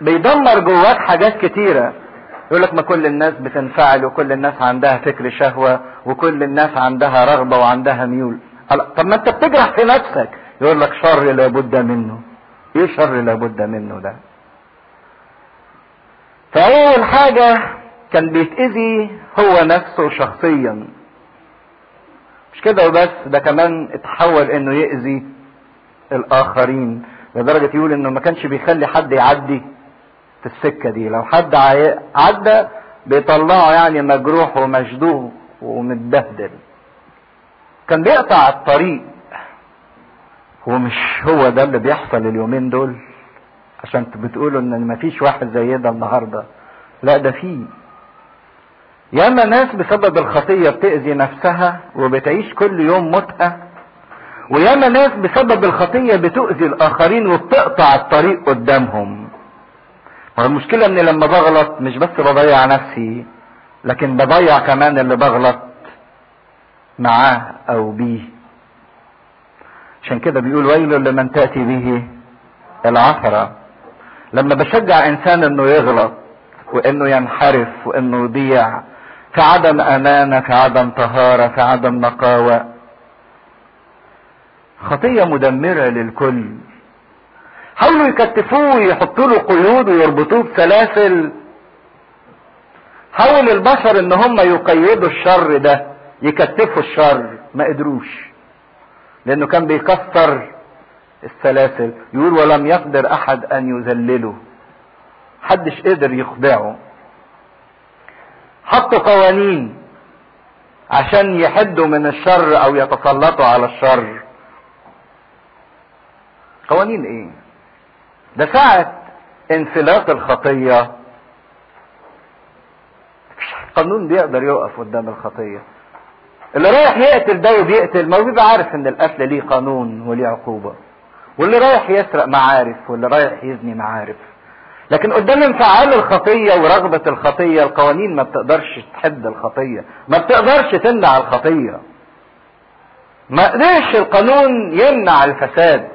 بيدمر جواك حاجات كتيرة. يقول لك ما كل الناس بتنفعل وكل الناس عندها فكر شهوة وكل الناس عندها رغبة وعندها ميول. طب ما أنت بتجرح في نفسك. يقول لك شر لابد منه. إيه شر لابد منه ده. فأول حاجة كان بيتأذي هو نفسه شخصيا. مش كده وبس ده كمان اتحول إنه يأذي الآخرين لدرجة يقول إنه ما كانش بيخلي حد يعدي في السكة دي. لو حد عدى بيطلعه يعني مجروح ومشدوه ومتبهدل. كان بيقطع الطريق. هو مش هو ده اللي بيحصل اليومين دول. عشان بتقولوا إن مفيش واحد زي ده النهارده. لا ده فيه ياما ناس بسبب الخطية بتأذي نفسها وبتعيش كل يوم متعة وياما ناس بسبب الخطية بتؤذي الآخرين وبتقطع الطريق قدامهم. المشكلة ان لما بغلط مش بس بضيع نفسي لكن بضيع كمان اللي بغلط معاه أو بيه. عشان كده بيقول ويل لمن تأتي به العثرة. لما بشجع إنسان إنه يغلط وإنه ينحرف وإنه يضيع في عدم أمانة في عدم طهارة في عدم نقاوة خطية مدمرة للكل. حاولوا يكتفوه ويحطوا له قيود ويربطوه بسلاسل. حاول البشر إن هم يقيدوا الشر ده يكتفوا الشر ما قدروش. لأنه كان بيكسر السلاسل. يقول ولم يقدر أحد أن يذلله. حدش قدر يخدعه. حطوا قوانين عشان يحدوا من الشر أو يتسلطوا على الشر. قوانين إيه؟ ده ساعة انفلاق الخطية. مفيش قانون بيقدر يقف قدام الخطية. اللي رايح يقتل ده وبيقتل ما بيبقى عارف إن القتل ليه قانون وليه عقوبة. واللي رايح يسرق معارف واللي رايح يزني معارف. لكن قدام انفعال الخطية ورغبة الخطية القوانين ما بتقدرش تحد الخطية ما بتقدرش تمنع الخطية. ما قدرش القانون يمنع الفساد.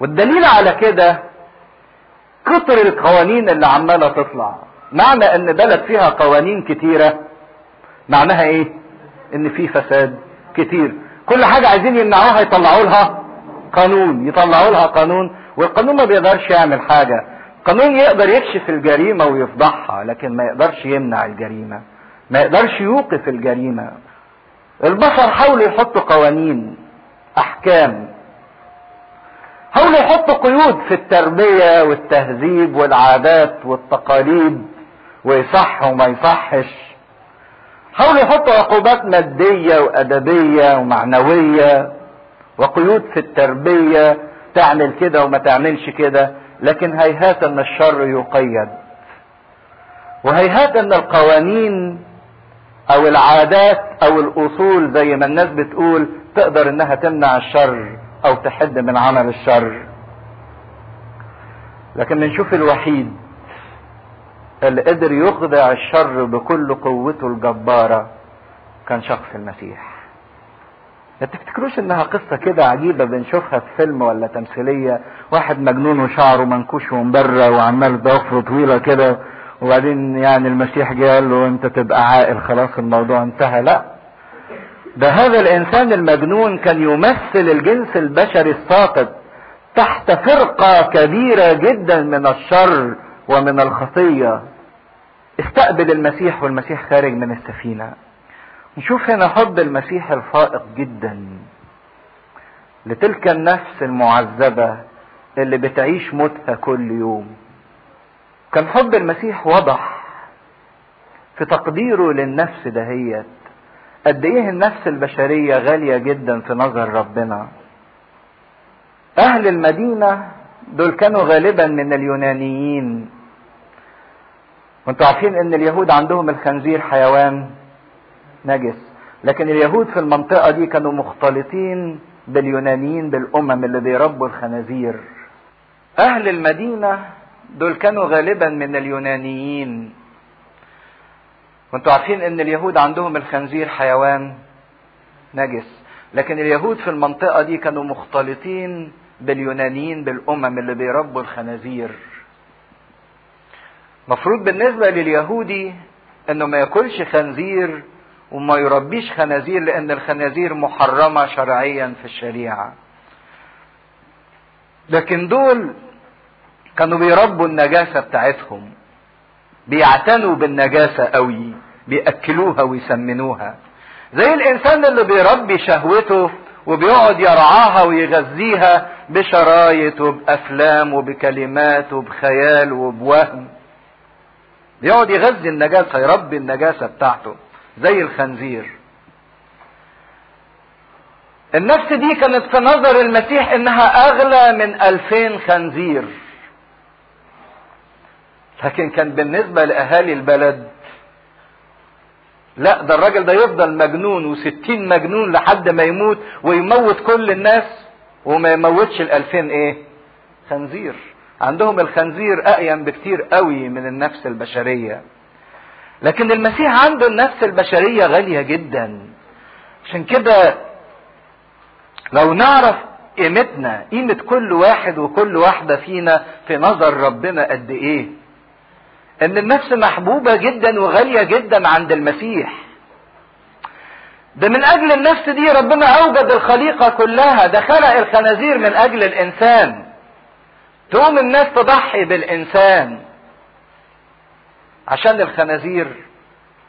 والدليل على كده كتر القوانين اللي عمالة تطلع. معنى إن بلد فيها قوانين كتيرة معناها إيه؟ إن في فساد كتير. كل حاجة عايزين يمنعوها يطلعوا لها قانون يطلعوا لها قانون والقانون ما بيقدرش يعمل حاجة. قانون يقدر يكشف الجريمة ويفضحها لكن ما يقدرش يمنع الجريمة. ما يقدرش يوقف الجريمة. البشر حاولوا يحطوا قوانين أحكام. حاولوا يحطوا قيود في التربية والتهذيب والعادات والتقاليد ويصح وما يصحش. حاولوا يحطوا عقوبات مادية وأدبية ومعنوية وقيود في التربية تعمل كده وما تعملش كده لكن هيهات أن الشر يقيد. وهيهات أن القوانين أو العادات أو الأصول زي ما الناس بتقول تقدر إنها تمنع الشر أو تحد من عمل الشر. لكن بنشوف الوحيد. اللي قدر يخضع الشر بكل قوته الجبارة. كان شخص المسيح. ما تفتكروش إنها قصة كده عجيبة بنشوفها في فيلم ولا تمثيلية؟ واحد مجنون وشعره منكوش ومبرة وعمال ضفره طويلة كده وبعدين يعني المسيح جه قال له أنت تبقى عاقل خلاص الموضوع انتهى. لا. ده هذا الإنسان المجنون كان يمثل الجنس البشري الساقط تحت فرقة كبيرة جدا من الشر. ومن الخطية استقبل المسيح والمسيح خارج من السفينة. نشوف هنا حب المسيح الفائق جدا لتلك النفس المعذبة اللي بتعيش موتها كل يوم. كان حب المسيح وضح في تقديره للنفس دهيت. قد إيه النفس البشرية غالية جدا في نظر ربنا. أهل المدينة دول كانوا غالبا من اليونانيين. وانتوا عارفين إن اليهود عندهم الخنزير حيوان نجس لكن اليهود في المنطقة دي كانوا مختلطين باليونانيين بالأمم اللي بيربوا الخنازير. أهل المدينة دول كانوا غالبا من اليونانيين. وانتوا عارفين إن اليهود عندهم الخنزير حيوان نجس لكن اليهود في المنطقة دي كانوا مختلطين باليونانيين بالأمم اللي بيربوا الخنازير. مفروض بالنسبة لليهودي إنه ما ياكلش خنزير وما يربيش خنازير لأن الخنازير محرمة شرعيا في الشريعة. لكن دول كانوا بيربوا النجاسة بتاعتهم بيعتنوا بالنجاسة قوي بيأكلوها ويسمنوها. زي الإنسان اللي بيربي شهوته وبيقعد يرعاها ويغذيها بشرايط وبأفلام وبكلمات وبخيال وبوهم. بيقعد يغذي النجاسة يربي النجاسة بتاعته زي الخنزير. النفس دي كانت في نظر المسيح إنها أغلى من ألفين خنزير. لكن كان بالنسبة لأهالي البلد لا ده الراجل ده يفضل مجنون وستين مجنون لحد ما يموت ويموت كل الناس وما يموتش الألفين إيه؟ خنزير. عندهم الخنزير أقيم بكتير قوي من النفس البشرية. لكن المسيح عنده النفس البشرية غالية جدا. عشان كده لو نعرف قيمتنا قيمة كل واحد وكل واحدة فينا في نظر ربنا قد إيه. إن النفس محبوبة جدا وغالية جدا عند المسيح. ده من أجل النفس دي ربنا أوجد الخليقة كلها. ده خلق الخنازير من أجل الإنسان. تقوم الناس تضحي بالإنسان عشان الخنازير.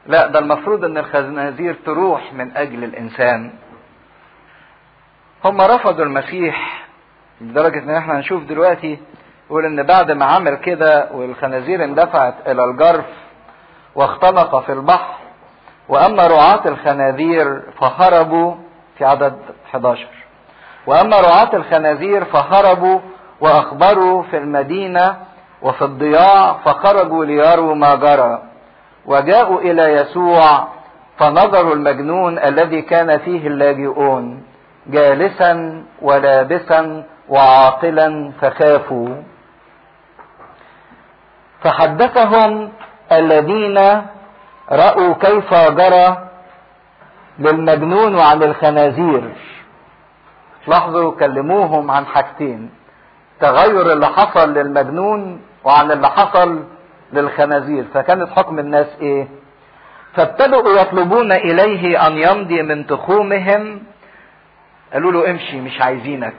لا ده المفروض إن الخنازير تروح من أجل الإنسان. هم رفضوا المسيح لدرجة إن إحنا هنشوف دلوقتي يقول إن بعد ما عمل كده والخنازير اندفعت إلى الجرف واختنق في البحر وأما رعاة الخنازير فهربوا في عدد 11 وأما رعاة الخنازير فهربوا وأخبروا في المدينة وفي الضياع فخرجوا ليروا ما جرى. وجاءوا إلى يسوع فنظروا المجنون الذي كان فيه اللاجئون جالسا ولابسا وعاقلا فخافوا. فحدثهم الذين رأوا كيف جرى للمجنون وعن الخنازير. لاحظوا كلموهم عن حاجتين. تغير اللي حصل للمجنون وعن اللي حصل للخنازير. فكانت حكم الناس إيه؟ فابتدأوا يطلبون إليه أن يمضي من تخومهم. قالوا له امشي مش عايزينك.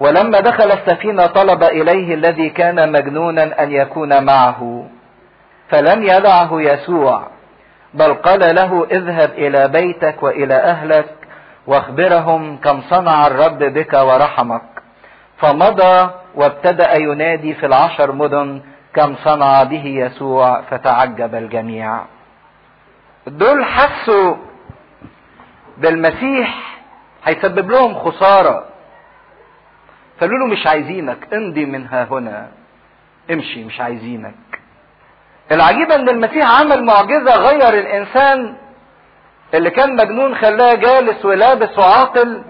ولما دخل السفينة طلب إليه الذي كان مجنونا أن يكون معه. فلم يدعه يسوع بل قال له اذهب إلى بيتك وإلى أهلك واخبرهم كم صنع الرب بك ورحمك. فمضى وابتدأ ينادي في العشر مدن كم صنع به يسوع فتعجب الجميع. دول حسوا بالمسيح هيسبب لهم خسارة. فقالوا له مش عايزينك امضي من ها هنا. امشي مش عايزينك. العجيب إن المسيح عمل معجزة غير الإنسان. اللي كان مجنون خلاه جالس ولابس وعاقل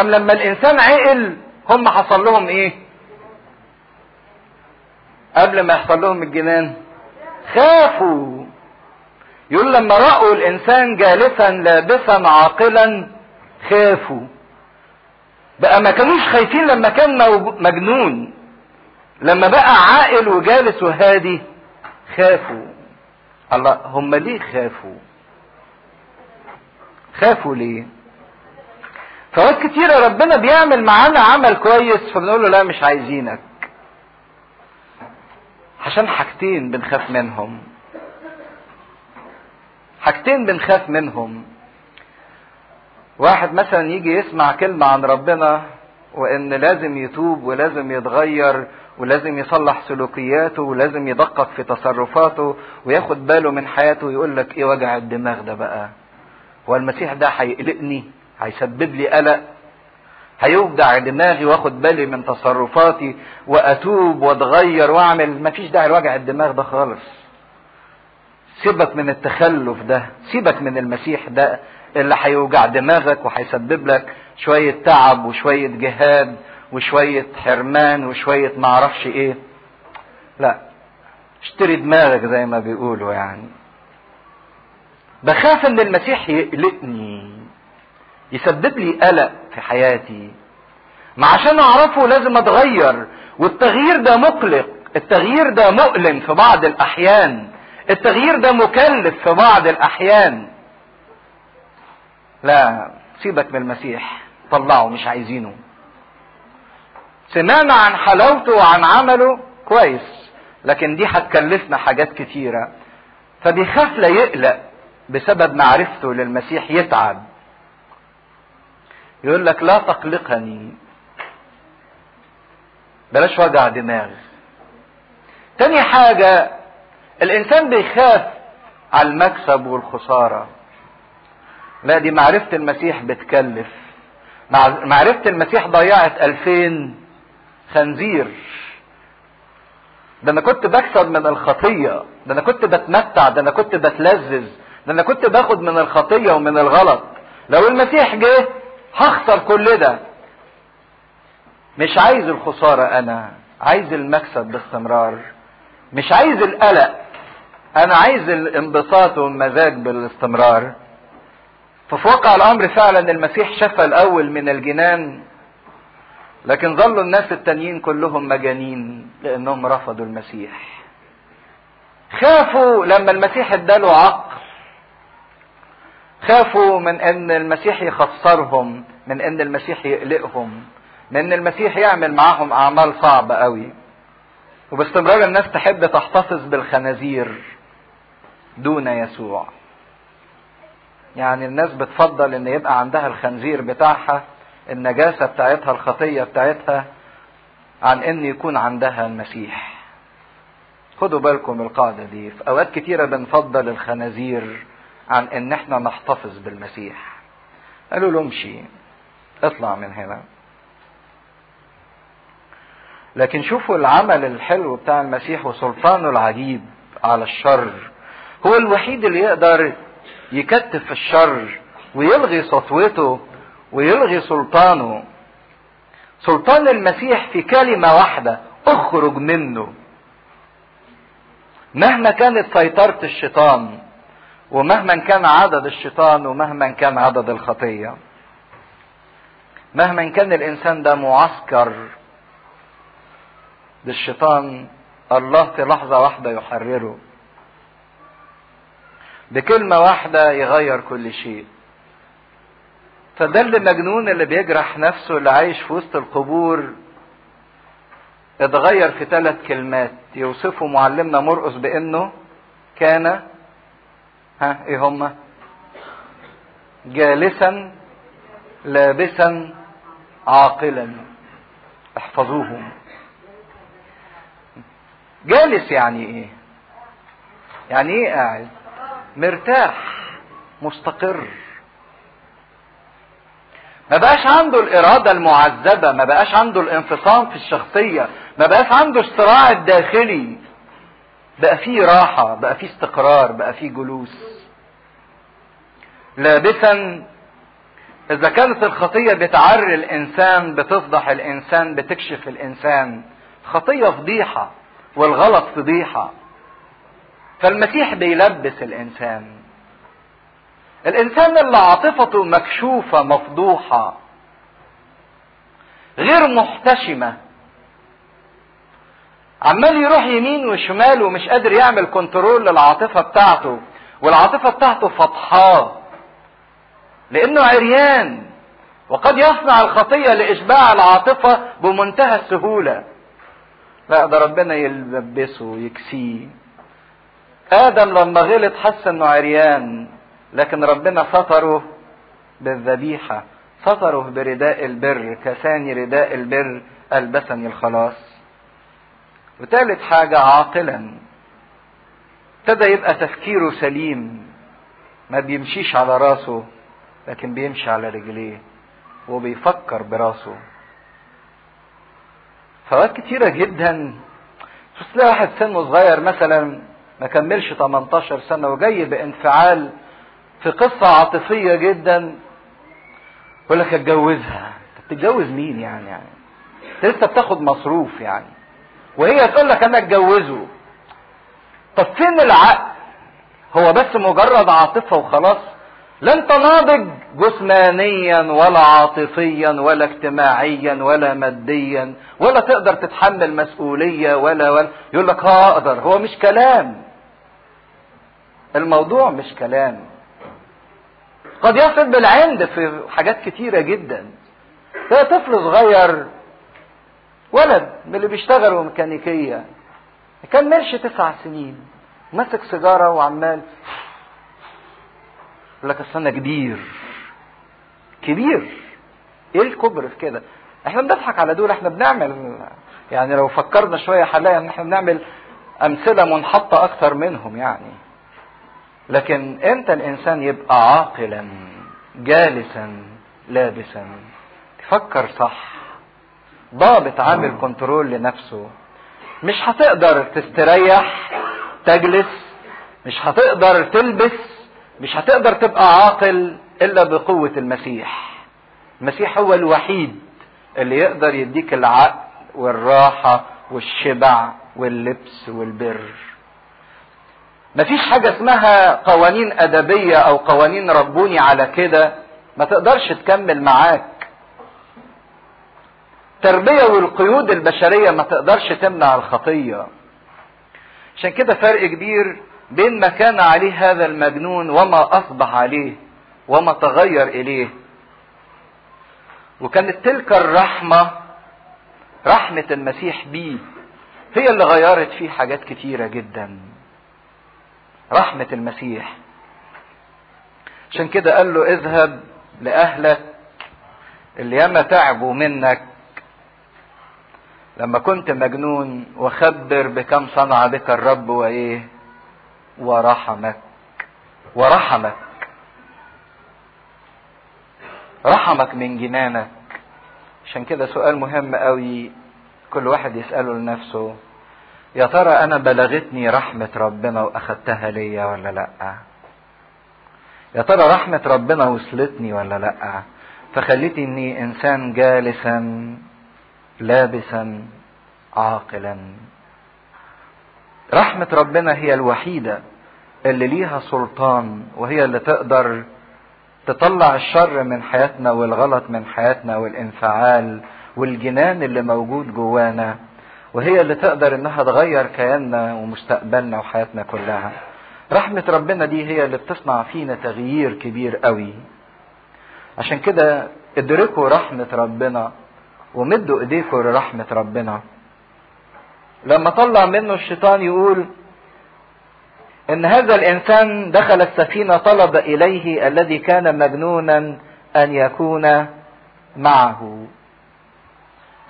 أم لما الإنسان عقل هم حصل لهم إيه؟ قبل ما يحصل لهم الجنان. خافوا. يقول لما رأوا الإنسان جالسا لابسا عاقلا خافوا. بقى ما كانوش خايفين لما كان مجنون. لما بقى عاقل وجالس وهادي خافوا. الله هم ليه خافوا؟ خافوا ليه؟ فوقت كتيرة ربنا بيعمل معانا عمل كويس فبنقول له لا مش عايزينك. عشان حاجتين بنخاف منهم. حاجتين بنخاف منهم. واحد مثلا يجي يسمع كلمة عن ربنا وإن لازم يتوب ولازم يتغير ولازم يصلح سلوكياته ولازم يدقق في تصرفاته وياخد باله من حياته ويقول لك إيه وجع الدماغ ده بقى؟ هو المسيح ده هيقلقني؟ هيسبب لي قلق هيوجع دماغي واخد بالي من تصرفاتي وأتوب وأتغير وأعمل. مفيش داعي لوجع الدماغ ده خالص. سيبك من التخلف ده سيبك من المسيح ده اللي هيوجع دماغك وهيسبب لك شوية تعب وشوية جهاد وشوية حرمان وشوية معرفش إيه. لا اشتري دماغك زي ما بيقولوا يعني. بخاف إن المسيح يقلقني. يسبب لي قلق في حياتي. ما عشان أعرفه لازم أتغير والتغيير ده مقلق التغيير ده مؤلم في بعض الأحيان التغيير ده مكلف في بعض الأحيان. لا سيبك من المسيح طلعه مش عايزينه. سمعنا عن حلاوته وعن عمله؟ كويس لكن دي هتكلفنا حاجات كتيرة. فبيخاف لا يقلق بسبب معرفته للمسيح يتعب. يقول لك لا تقلقني. بلاش وجع دماغ تاني حاجة الإنسان بيخاف على المكسب والخسارة. لا دي معرفة المسيح بتكلف. معرفة المسيح ضيعت ألفين خنزير. ده أنا كنت بكسب من الخطية. ده أنا كنت بتمتع. ده أنا كنت بتلذذ. ده أنا كنت باخد من الخطية ومن الغلط. لو المسيح جه هخسر كل ده. مش عايز الخسارة أنا عايز المكسب باستمرار. مش عايز القلق أنا عايز الانبساط والمزاج بالاستمرار. ففي واقع الأمر فعلا المسيح شفى الأول من الجنان لكن ظلوا الناس التانيين كلهم مجانين لأنهم رفضوا المسيح. خافوا لما المسيح اداله عقل خافوا من أن المسيح يخسرهم من أن المسيح يقلقهم من أن المسيح يعمل معاهم أعمال صعبة قوي وباستمرار الناس تحب تحتفظ بالخنازير دون يسوع. يعني الناس بتفضل إن يبقى عندها الخنزير بتاعها النجاسة بتاعتها الخطية بتاعتها عن إن يكون عندها المسيح. خدوا بالكم القاعدة دي. في أوقات كتيرة بنفضل الخنازير عن إن إحنا نحتفظ بالمسيح. قالوا له امشي. اطلع من هنا. لكن شوفوا العمل الحلو بتاع المسيح وسلطانه العجيب على الشر. هو الوحيد اللي يقدر يكتف الشر ويلغي سطوته ويلغي سلطانه. سلطان المسيح في كلمة واحدة اخرج منه. مهما كانت سيطرة الشيطان ومهما كان عدد الشيطان ومهما كان عدد الخطية مهما كان الإنسان ده معسكر للشيطان الله في لحظة واحدة يحرره. بكلمة واحدة يغير كل شيء. فده اللي مجنون اللي بيجرح نفسه اللي عايش في وسط القبور اتغير في ثلاث كلمات. يوصفه معلمنا مرقس بأنه كان ها إيه هما جالسا لابسا عاقلا. احفظوهم. جالس يعني إيه؟ يعني إيه قاعد؟ مرتاح مستقر. ما بقاش عنده الإرادة المعذبة ما بقاش عنده الانفصام في الشخصية ما بقاش عنده الصراع الداخلي. بقى فيه راحة بقى فيه استقرار بقى فيه جلوس. لابسا إذا كانت الخطية بتعري الإنسان بتفضح الإنسان بتكشف الإنسان خطية فضيحة والغلط فضيحة. فالمسيح بيلبس الإنسان. الإنسان اللي عاطفته مكشوفة مفضوحة غير محتشمة عمال يروح يمين وشمال ومش قادر يعمل كنترول للعاطفة بتاعته والعاطفة بتاعته فضحاه لأنه عريان وقد يصنع الخطية لإشباع العاطفة بمنتهى السهولة. لا ده ربنا يلبسه ويكسيه. آدم لما غلط حس إنه عريان لكن ربنا ستره بالذبيحة ستره برداء البر كساني رداء البر ألبسني الخلاص. وثالث حاجة عاقلا. ابتدى يبقى تفكيره سليم. ما بيمشيش على راسه لكن بيمشي على رجليه. وبيفكر براسه. فوقت كتيرة جدا تلاقي واحد سنه صغير مثلا ما كملش 18 سنة وجاي بانفعال في قصة عاطفية جدا. يقول لك اتجوزها. انت بتتجوز مين يعني؟ يعني؟ انت لسه بتاخد مصروف يعني. وهي تقول لك أنا اتجوزه. طب فين العقل؟ هو بس مجرد عاطفة وخلاص. لا انت ناضج جسمانيا ولا عاطفيا ولا اجتماعيا ولا ماديا ولا تقدر تتحمل مسؤولية ولا ولا. يقول لك أقدر هو مش كلام. الموضوع مش كلام. قد يصل بالعند في حاجات كتيرة جدا. ده طفل صغير ولد من اللي بيشتغلوا ميكانيكية. كان ملش تسع سنين ماسك سيجارة وعمال. يقول لك اصل كبير كبير. إيه الكبر في كده؟ إحنا بنضحك على دول إحنا بنعمل يعني لو فكرنا شوية هنلاقي ان إحنا بنعمل أمثلة منحطة أكثر منهم يعني. لكن إمتى الإنسان يبقى عاقلا جالسا لابسا؟ تفكر صح. ضابط عامل كنترول لنفسه. مش هتقدر تستريح تجلس مش هتقدر تلبس مش هتقدر تبقى عاقل إلا بقوة المسيح. المسيح هو الوحيد اللي يقدر يديك العقل والراحة والشبع واللبس والبر. مفيش حاجة اسمها قوانين أدبية أو قوانين ربوني على كده. ما تقدرش تكمل معاك. التربية والقيود البشرية ما تقدرش تمنع الخطية. عشان كده فرق كبير بين ما كان عليه هذا المجنون وما أصبح عليه وما تغير إليه. وكانت تلك الرحمة رحمة المسيح بيه هي اللي غيرت فيه حاجات كتيرة جدا. رحمة المسيح. عشان كده قال له اذهب لأهلك اللي ياما تعبوا منك لما كنت مجنون وخبر بكم صنع بك الرب وإيه؟ ورحمك. ورحمك. رحمك من جنانك. عشان كده سؤال مهم قوي كل واحد يسأله لنفسه. يا ترى أنا بلغتني رحمة ربنا واخدتها ليا ولا لأ؟ يا ترى رحمة ربنا وصلتني ولا لأ؟ فخلتني إنسان جالسا لابسا عاقلا. رحمة ربنا هي الوحيدة اللي ليها سلطان وهي اللي تقدر تطلع الشر من حياتنا والغلط من حياتنا والانفعال والجنان اللي موجود جوانا وهي اللي تقدر إنها تغير كياننا ومستقبلنا وحياتنا كلها. رحمة ربنا دي هي اللي بتصنع فينا تغيير كبير قوي. عشان كده ادركوا رحمة ربنا ومدوا ايديكم لرحمة ربنا. لما طلع منه الشيطان يقول إن هذا الإنسان دخل السفينة طلب إليه الذي كان مجنونا أن يكون معه.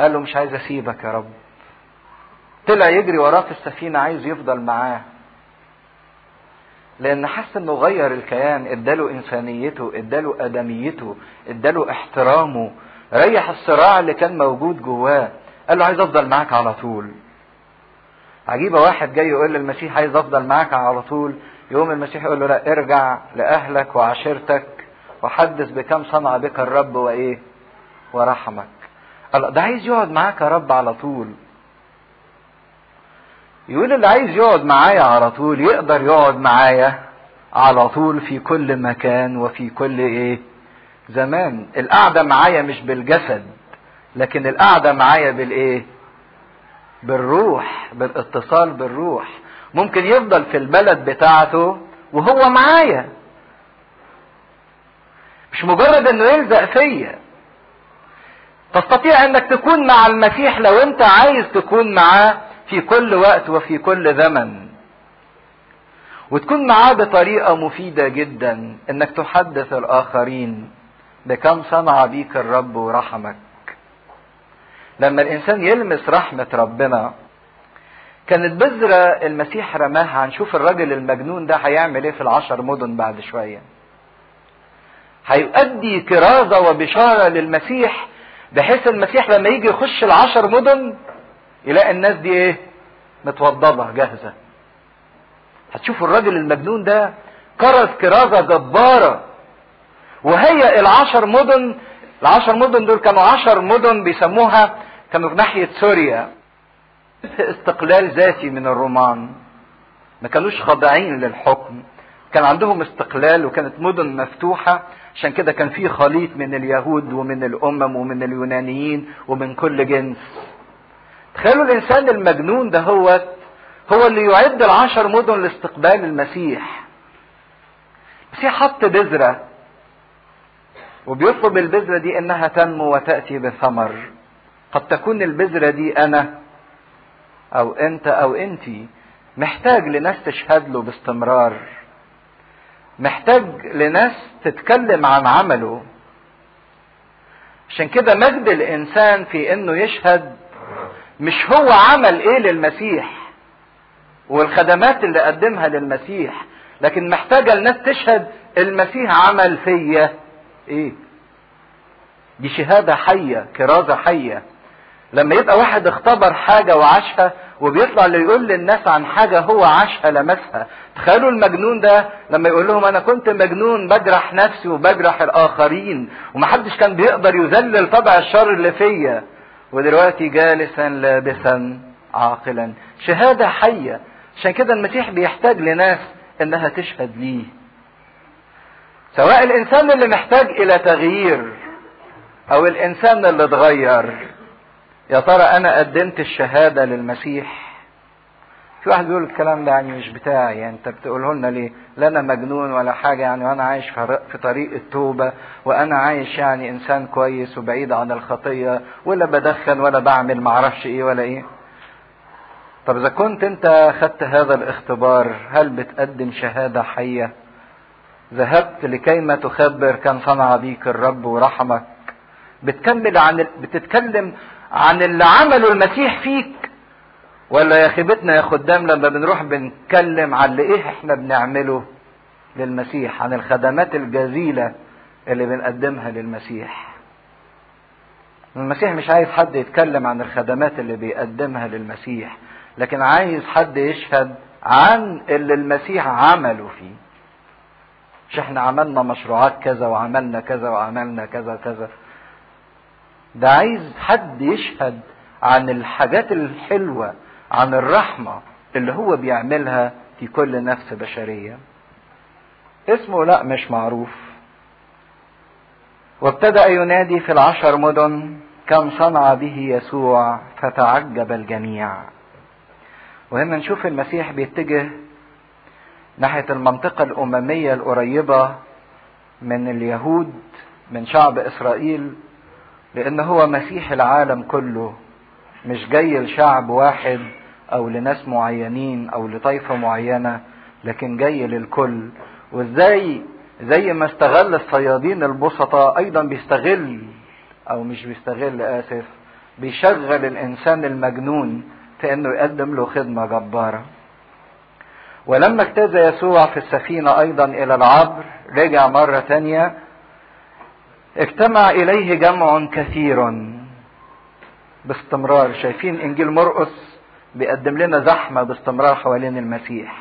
قال له مش عايز أسيبك يا رب. طلع يجري وراه في السفينة عايز يفضل معاه. لأن حس إنه غير الكيان إداله إنسانيته إداله أدميته إداله احترامه ريح الصراع اللي كان موجود جواه. قال له عايز أفضل معاك على طول. عجيبة واحد جاي يقول للمسيح عايز أفضل معاك على طول. يقوم المسيح يقول له لا ارجع لأهلك وعشيرتك وحدث بكم صنع بك الرب وإيه؟ ورحمك. الله ده عايز يقعد معاك يا رب على طول. يقول اللي عايز يقعد معايا على طول يقدر يقعد معايا على طول في كل مكان وفي كل إيه؟ زمان القعدة معايا مش بالجسد لكن القعدة معايا بالإيه؟ بالروح بالاتصال بالروح. ممكن يفضل في البلد بتاعته وهو معايا. مش مجرد إنه يلزق فيا. تستطيع إنك تكون مع المسيح لو أنت عايز تكون معاه في كل وقت وفي كل زمن. وتكون معاه بطريقة مفيدة جدا إنك تحدث الآخرين. بكم صنع بيك الرب ورحمك لما الإنسان يلمس رحمة ربنا كانت بذرة المسيح رماها. هنشوف الراجل المجنون ده هيعمل إيه في العشر مدن بعد شوية. هيؤدي كرازة وبشارة للمسيح بحيث المسيح لما يجي يخش العشر مدن يلاقي الناس دي إيه؟ متوضبة جاهزة. هتشوفوا الراجل المجنون ده كرز كرازة جبارة. وهي العشر مدن العشر مدن دول كانوا عشر مدن بيسموها كانوا في ناحية سوريا. استقلال ذاتي من الرومان. ما كانوش خاضعين للحكم. كان عندهم استقلال وكانت مدن مفتوحة. عشان كده كان في خليط من اليهود ومن الأمم ومن اليونانيين ومن كل جنس. تخيلوا الإنسان المجنون ده هو هو اللي يعد العشر مدن لاستقبال المسيح. المسيح حط بذرة. وبيطلب البذرة دي إنها تنمو وتأتي بثمر. قد تكون البذرة دي أنا أو أنت أو انتي محتاج لناس تشهد له باستمرار. محتاج لناس تتكلم عن عمله. عشان كده مجد الإنسان في إنه يشهد مش هو عمل إيه للمسيح والخدمات اللي قدمها للمسيح لكن محتاجة الناس تشهد المسيح عمل فيا. إيه؟ دي شهادة حية كرازة حية. لما يبقى واحد اختبر حاجة وعاشها وبيطلع اللي يقول للناس عن حاجة هو عاشها لمسها. تخيلوا المجنون ده لما يقول لهم أنا كنت مجنون بجرح نفسي وبجرح الآخرين. ومحدش كان بيقدر يذلل طبع الشر اللي فيا. ودلوقتي جالسا لابسا عاقلا. شهادة حية. عشان كده المسيح بيحتاج لناس إنها تشهد ليه. سواء الإنسان اللي محتاج إلى تغيير أو الإنسان اللي اتغير. يا ترى أنا قدمت الشهادة للمسيح؟ في واحد بيقول الكلام ده يعني مش بتاعي يعني أنت بتقوله لنا ليه؟ لا أنا مجنون ولا حاجة يعني وأنا عايش في طريق التوبة وأنا عايش يعني إنسان كويس وبعيد عن الخطية ولا بدخن ولا بعمل معرفش إيه ولا إيه. طب إذا كنت أنت خدت هذا الاختبار هل بتقدم شهادة حية؟ ذهبت لكيما تخبر كان صنع بيك الرب ورحمك بتكمل عن بتتكلم عن اللي عمله المسيح فيك. ولا يا خيبتنا يا خدام لما بنروح بنتكلم عن إيه إحنا بنعمله للمسيح عن الخدمات الجزيلة اللي بنقدمها للمسيح. المسيح مش عايز حد يتكلم عن الخدمات اللي بيقدمها للمسيح لكن عايز حد يشهد عن اللي المسيح عمله فيه. مش إحنا عملنا مشروعات كذا وعملنا كذا وعملنا كذا كذا ده عايز حد يشهد عن الحاجات الحلوة عن الرحمة اللي هو بيعملها في كل نفس بشرية. اسمه لا مش معروف. وابتدأ ينادي في العشر مدن كم صنع به يسوع فتعجب الجميع. وهنا نشوف المسيح بيتجه ناحية المنطقة الأممية القريبة من اليهود من شعب إسرائيل لأن هو مسيح العالم كله مش جاي لشعب واحد أو لناس معينين أو لطائفة معينة لكن جاي للكل. وإزاي؟ زي ما استغل الصيادين البسطاء أيضا بيستغل أو مش بيستغل آسف بيشغل الإنسان المجنون في إنه يقدم له خدمة جبارة. ولما اجتاز يسوع في السفينة أيضا إلى العبر رجع مرة تانية اجتمع إليه جمع كثير باستمرار. شايفين إنجيل مرقس بيقدم لنا زحمة باستمرار حوالين المسيح.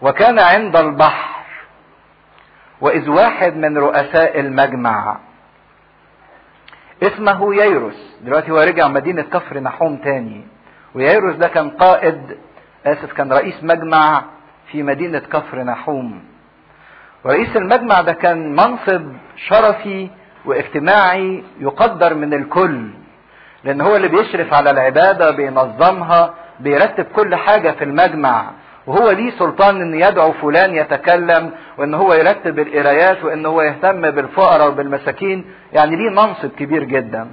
وكان عند البحر وإذ واحد من رؤساء المجمع اسمه ييروس. دلوقتي هو رجع مدينة كفر نحوم تاني. وييروس ده كان قائد آسف كان رئيس مجمع في مدينة كفر نحوم. ورئيس المجمع ده كان منصب شرفي واجتماعي يقدر من الكل لأن هو اللي بيشرف على العبادة بينظمها بيرتب كل حاجة في المجمع. وهو ليه سلطان إن يدعو فلان يتكلم وإن هو يرتب القرايات وإن هو يهتم بالفقراء وبالمساكين يعني ليه منصب كبير جدا.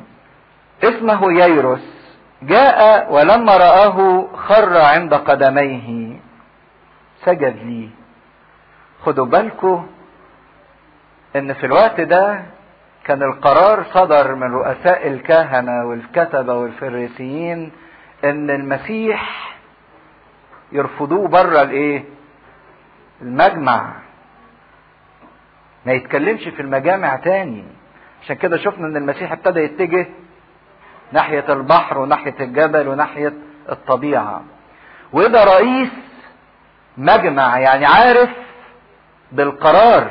اسمه ييروس. جاء ولما رآه خر عند قدميه. سجد لي. خدوا بالكم إن في الوقت ده كان القرار صدر من رؤساء الكهنة والكتبة والفريسيين إن المسيح يرفضوه بره الإيه؟ المجمع. ما يتكلمش في المجامع تاني. عشان كده شفنا إن المسيح ابتدى يتجه ناحية البحر وناحية الجبل وناحية الطبيعة. وده رئيس مجمع يعني عارف بالقرار.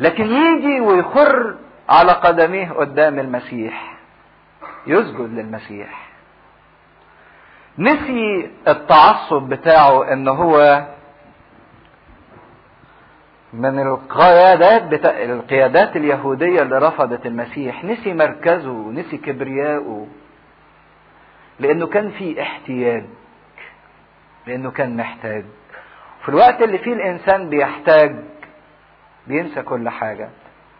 لكن يجي ويخر على قدميه قدام المسيح يسجد للمسيح. نسي التعصب بتاعه إن هو من القيادات بتاع القيادات اليهودية اللي رفضت المسيح. نسي مركزه نسي كبرياءه لأنه كان في احتياج. لأنه كان محتاج. في الوقت اللي فيه الإنسان بيحتاج بينسى كل حاجة.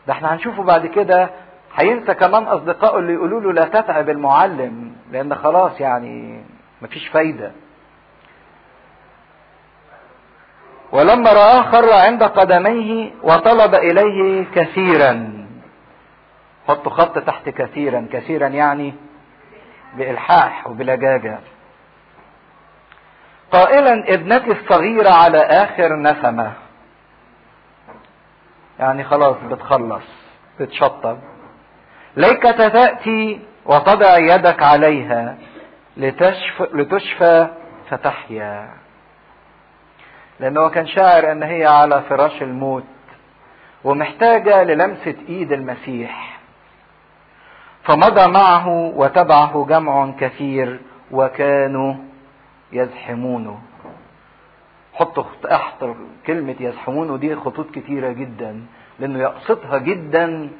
ده إحنا هنشوفه بعد كده هينسى كمان أصدقائه اللي يقولوا له لا تتعب المعلم لأن خلاص يعني مفيش فايدة. ولما رآه خر عند قدميه وطلب إليه كثيرا. حطوا خط تحت كثيرا. كثيرا يعني بإلحاح وبلجاجة. قائلا ابنتي الصغيرة على آخر نسمة. يعني خلاص بتخلص بتشطب. ليك تأتي وتضع يدك عليها لتشفى, لتشفى فتحيا. لأنه كان شاعر أن هي على فراش الموت ومحتاجة للمسة إيد المسيح. فمضى معه وتبعه جمع كثير وكانوا يزحمونه. حطوا تحت كلمة يزحمونه دي خطوط كتيرة جدا لأنه يقصدها جدا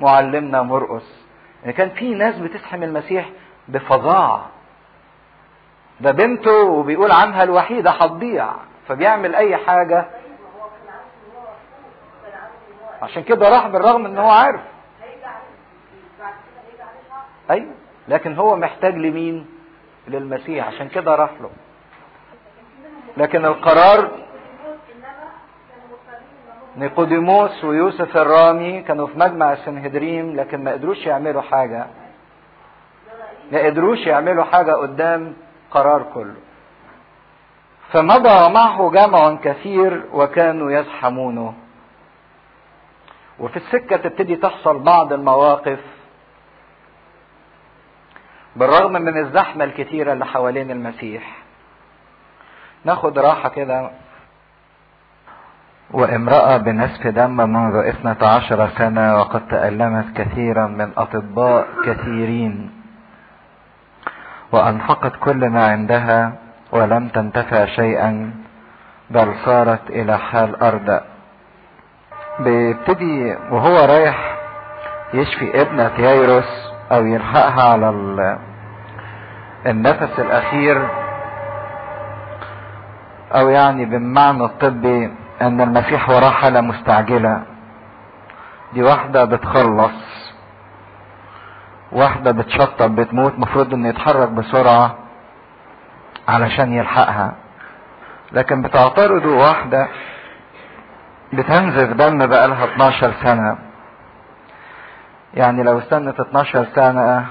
معلمنا مرقس. يعني كان في ناس بتزحم المسيح بفظاعة. ده بنته وبيقول عنها الوحيدة هتضيع فبيعمل أي حاجة. عشان كده راح بالرغم إن هو عارف. أيوه. لكن هو محتاج لمين؟ للمسيح. عشان كده راح له. لكن القرار نيقوديموس ويوسف الرامي كانوا في مجمع السنهدريم لكن ما قدروش يعملوا حاجة. ما قدروش يعملوا حاجة قدام قرار كله. فمضى معه جمع كثير وكانوا يزحمونه. وفي السكة تبتدي تحصل بعض المواقف. بالرغم من الزحمة الكتيرة اللي حوالين المسيح ناخد راحة كده. وامرأة بنسف دم منذ اثنة عشر سنة وقد تألمت كثيرا من أطباء كثيرين. وأنفقت كل ما عندها ولم تنتفع شيئا بل صارت إلى حال أرض. بيبتدي وهو رايح يشفي ابنة يايروس أو يلحقها على النفس الأخير أو يعني بالمعنى الطبي أن المسيح وراه حالة مستعجلة. دي واحدة بتخلص واحدة بتشطب بتموت مفروض إنه يتحرك بسرعة علشان يلحقها. لكن بتعترض واحدة بتنزف دم بقالها 12 سنة. يعني لو استنت 12 سنة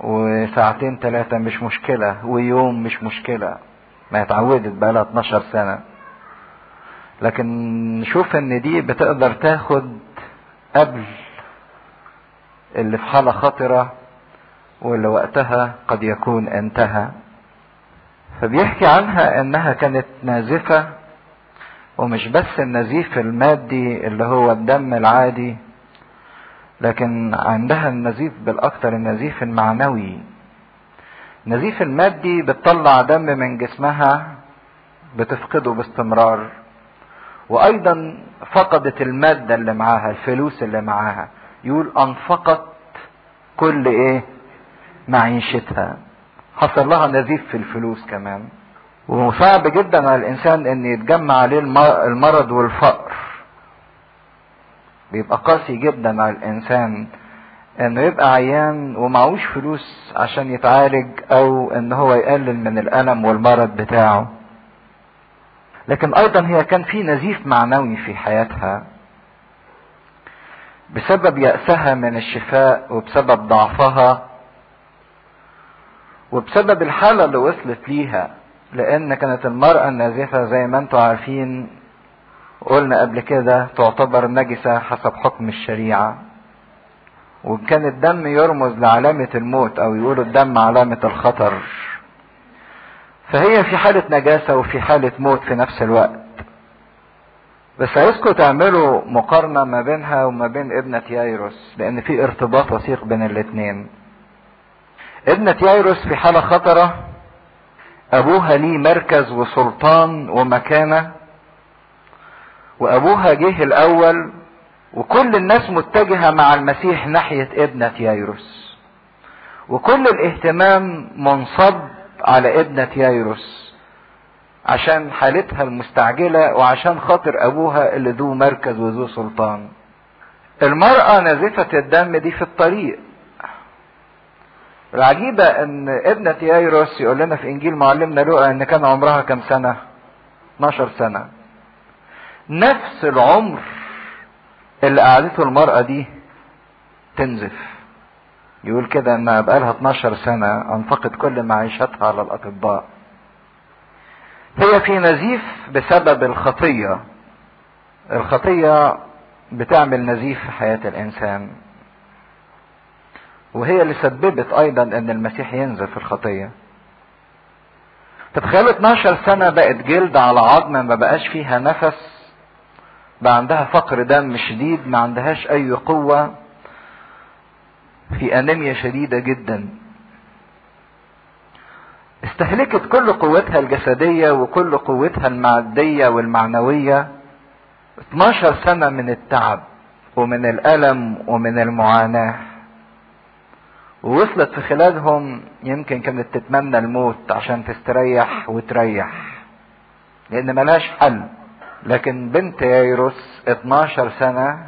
وساعتين ثلاثة مش مشكلة ويوم مش مشكلة. ما اتعودت بقالها 12 سنة. لكن نشوف إن دي بتقدر تاخد قبل اللي في حالة خطرة واللي وقتها قد يكون انتهى. فبيحكي عنها إنها كانت نازفة ومش بس النزيف المادي اللي هو الدم العادي لكن عندها النزيف بالأكثر النزيف المعنوي. النزيف المادي بتطلع دم من جسمها بتفقده باستمرار. وأيضا فقدت المادة اللي معاها الفلوس اللي معاها. يقول أنفقت كل إيه؟ معيشتها. حصل لها نزيف في الفلوس كمان. وصعب جدا على الإنسان إن يتجمع عليه المرض والفقر. بيبقى قاسي جدا على الإنسان إنه يبقى عيان ومعوش فلوس عشان يتعالج أو إن هو يقلل من الألم والمرض بتاعه. لكن أيضا هي كان في نزيف معنوي في حياتها بسبب يأسها من الشفاء وبسبب ضعفها وبسبب الحالة اللي وصلت ليها لأن كانت المرأة النازفة زي ما أنتم عارفين قلنا قبل كده تعتبر نجسة حسب حكم الشريعة. وكان الدم يرمز لعلامة الموت أو يقولوا الدم علامة الخطر. فهي في حالة نجاسة وفي حالة موت في نفس الوقت. بس عايزكم تعملوا مقارنة ما بينها وما بين ابنة يايروس لأن في ارتباط وثيق بين الاتنين. ابنة يايروس في حالة خطرة أبوها ليه مركز وسلطان ومكانة وأبوها جه الأول وكل الناس متجهة مع المسيح ناحية ابنة يايروس. وكل الاهتمام منصب على ابنة يايروس عشان حالتها المستعجلة وعشان خاطر أبوها اللي ذو مركز وذو سلطان. المرأة نازفة الدم دي في الطريق. العجيبة إن ابنة يايروس يقول لنا في إنجيل معلمنا لوقا إن كان عمرها كم سنة؟ 12 سنة. نفس العمر اللي قعدته المرأة دي تنزف. يقول كده أنها بقالها 12 سنة أنفقت كل معيشتها على الأطباء. هي في نزيف بسبب الخطية. الخطية بتعمل نزيف في حياة الإنسان. وهي اللي سببت أيضا إن المسيح ينزف في الخطية. تتخيلوا 12 سنة بقت جلد على عظم ما بقاش فيها نفس. بقى عندها فقر دم شديد ما عندهاش أي قوة في أنيميا شديدة جدا. استهلكت كل قوتها الجسدية وكل قوتها المادية والمعنوية. 12 سنة من التعب ومن الألم ومن المعاناة. ووصلت في خلالهم يمكن كانت تتمنى الموت عشان تستريح وتريح لأن ملاش حل. لكن بنت يايروس 12 سنة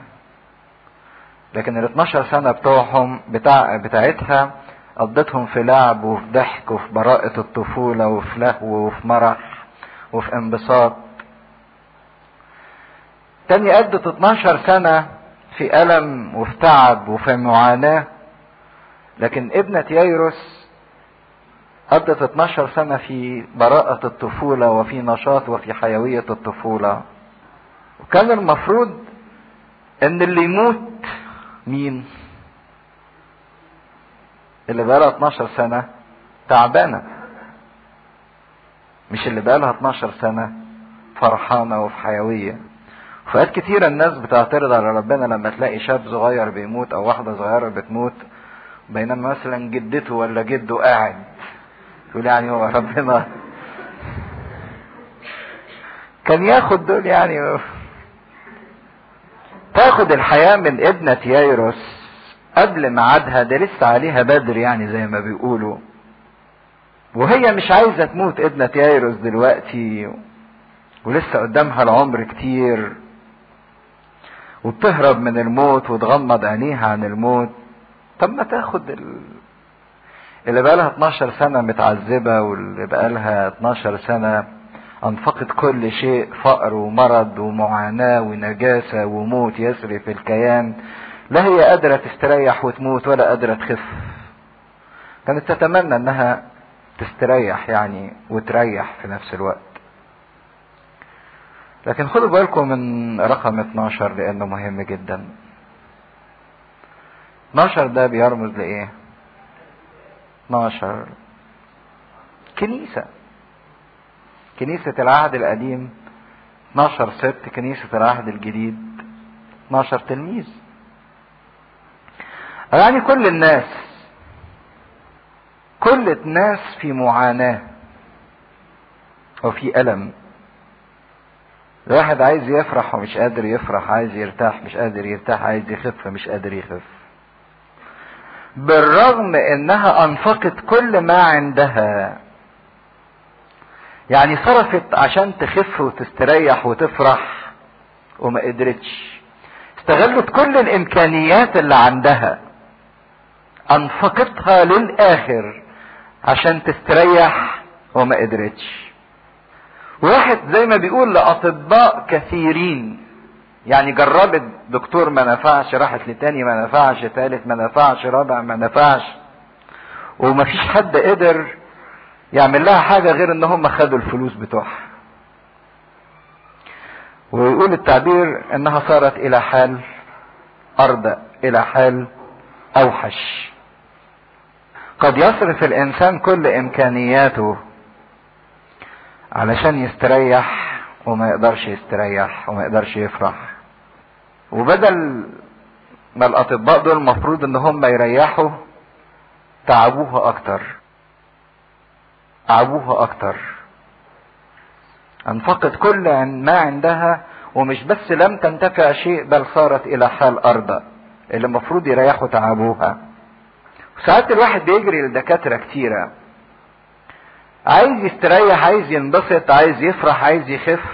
لكن ال 12 سنة بتوعهم بتاع بتاعتها قضتهم في لعب وفي ضحك وفي براءة الطفولة وفي لهو وفي مرح وفي انبساط. تاني قضت 12 سنة في ألم وفي تعب وفي معاناة لكن ابنة يايروس قضت 12 سنة في براءة الطفولة وفي نشاط وفي حيوية الطفولة. وكان المفروض إن اللي يموت مين؟ اللي بقالها 12 سنة تعبانة. مش اللي بقالها 12 سنة فرحانة وفي حيوية. فوقات كتيرة الناس بتعترض على ربنا لما تلاقي شاب صغير بيموت أو واحدة صغيرة بتموت بينما مثلا جدته ولا جده قاعد. يقول يعني هو ربنا. كان ياخد دول يعني تاخد الحياة من ابنة يايروس قبل ميعادها ده لسه عليها بدر يعني زي ما بيقولوا. وهي مش عايزة تموت ابنة يايروس دلوقتي ولسه قدامها العمر كتير. وبتهرب من الموت وتغمض عينيها عن الموت. طب ما تاخد ال... اللي بقالها 12 سنة متعذبة واللي بقالها 12 سنة أنفقت كل شيء فقر ومرض ومعاناة ونجاسة وموت يسري في الكيان. لا هي قادرة تستريح وتموت ولا قادرة تخف. كانت تتمنى إنها تستريح يعني وتريح في نفس الوقت. لكن خدوا بالكم من رقم 12 لأنه مهم جدا. 12 ده بيرمز لإيه؟ 12 كنيسة. كنيسة العهد القديم 12 ست كنيسة العهد الجديد 12 تلميذ. يعني كل الناس كل الناس في معاناة وفي ألم. الواحد عايز يفرح ومش قادر يفرح عايز يرتاح مش قادر يرتاح عايز يخف مش قادر يخف. بالرغم إنها أنفقت كل ما عندها يعني صرفت عشان تخف وتستريح وتفرح وما قدرتش. استغلت كل الإمكانيات اللي عندها. أنفقتها للآخر عشان تستريح وما قدرتش. واحد زي ما بيقول لأطباء كثيرين يعني جربت دكتور ما نفعش راحت لتاني ما نفعش تالت ما نفعش رابع ما نفعش ومفيش حد قدر يعمل لها حاجة غير إن هم خدوا الفلوس بتوعها. ويقول التعبير إنها صارت إلى حال أرض إلى حال أوحش. قد يصرف الإنسان كل إمكانياته علشان يستريح وما يقدرش يستريح وما يقدرش يفرح. وبدل ما الأطباء دول المفروض إن هم يريحوا تعبوها أكتر. تعبوها أكتر. أنفقت كل ما عندها ومش بس لم تنتفع شيء بل صارت إلى حال ارضى اللي المفروض يريحوا تعبوها. ساعات الواحد بيجري لدكاترة كتيرة. عايز يستريح عايز ينبسط عايز يفرح عايز يخف.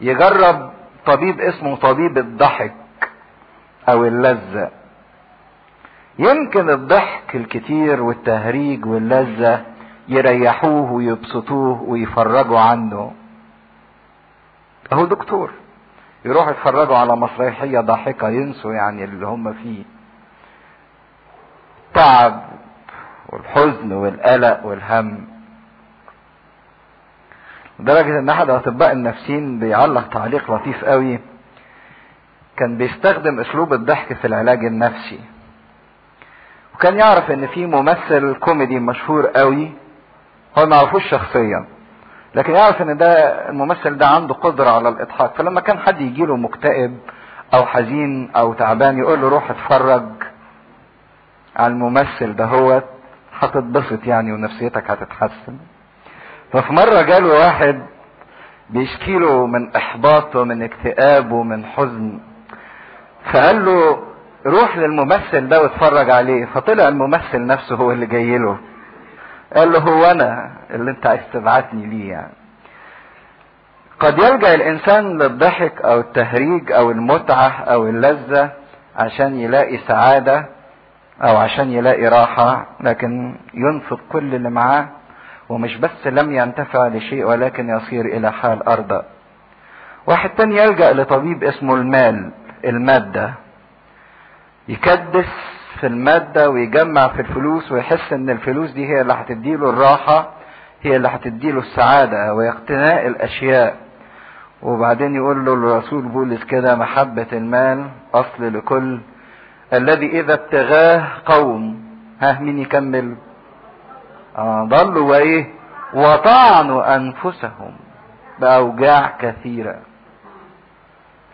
يجرب طبيب اسمه طبيب الضحك أو اللذة. يمكن الضحك الكتير والتهريج واللذة يريحوه ويبسطوه ويفرجوا عنه. أهو دكتور. يروح يتفرجوا على مسرحية ضاحكة ينسوا يعني اللي هم فيه. تعب والحزن والقلق والهم. لدرجة إن أحد الاطباء النفسيين بيعلق تعليق لطيف قوي. كان بيستخدم أسلوب الضحك في العلاج النفسي. وكان يعرف إن في ممثل كوميدي مشهور قوي هو ما يعرفوش شخصيا. لكن يعرف إن ده الممثل ده عنده قدرة على الإضحاك. فلما كان حد يجيله مكتئب أو حزين أو تعبان يقول له روح اتفرج على الممثل ده هو هتتبسط يعني ونفسيتك هتتحسن. ففي مرة جاله واحد بيشكي له من إحباط ومن اكتئاب ومن حزن. فقال له روح للممثل ده واتفرج عليه. فطلع الممثل نفسه هو اللي جاي له. قال له هو أنا اللي أنت عايز تبعتني ليه يعني؟ قد يلجأ الإنسان للضحك أو التهريج أو المتعة أو اللذة عشان يلاقي سعادة أو عشان يلاقي راحة لكن ينفق كل اللي معاه ومش بس لم ينتفع لشيء ولكن يصير إلى حال أرضى. واحد تاني يلجأ لطبيب اسمه المال المادة. يكدس في المادة ويجمع في الفلوس ويحس إن الفلوس دي هي اللي هتديله الراحة هي اللي هتديله السعادة واقتناء الأشياء. وبعدين يقول له الرسول بولس كده محبة المال أصل لكل الذي إذا ابتغاه قوم. ها مين يكمل؟ آه ضلوا وإيه؟ وطعنوا أنفسهم بأوجاع كثيرة.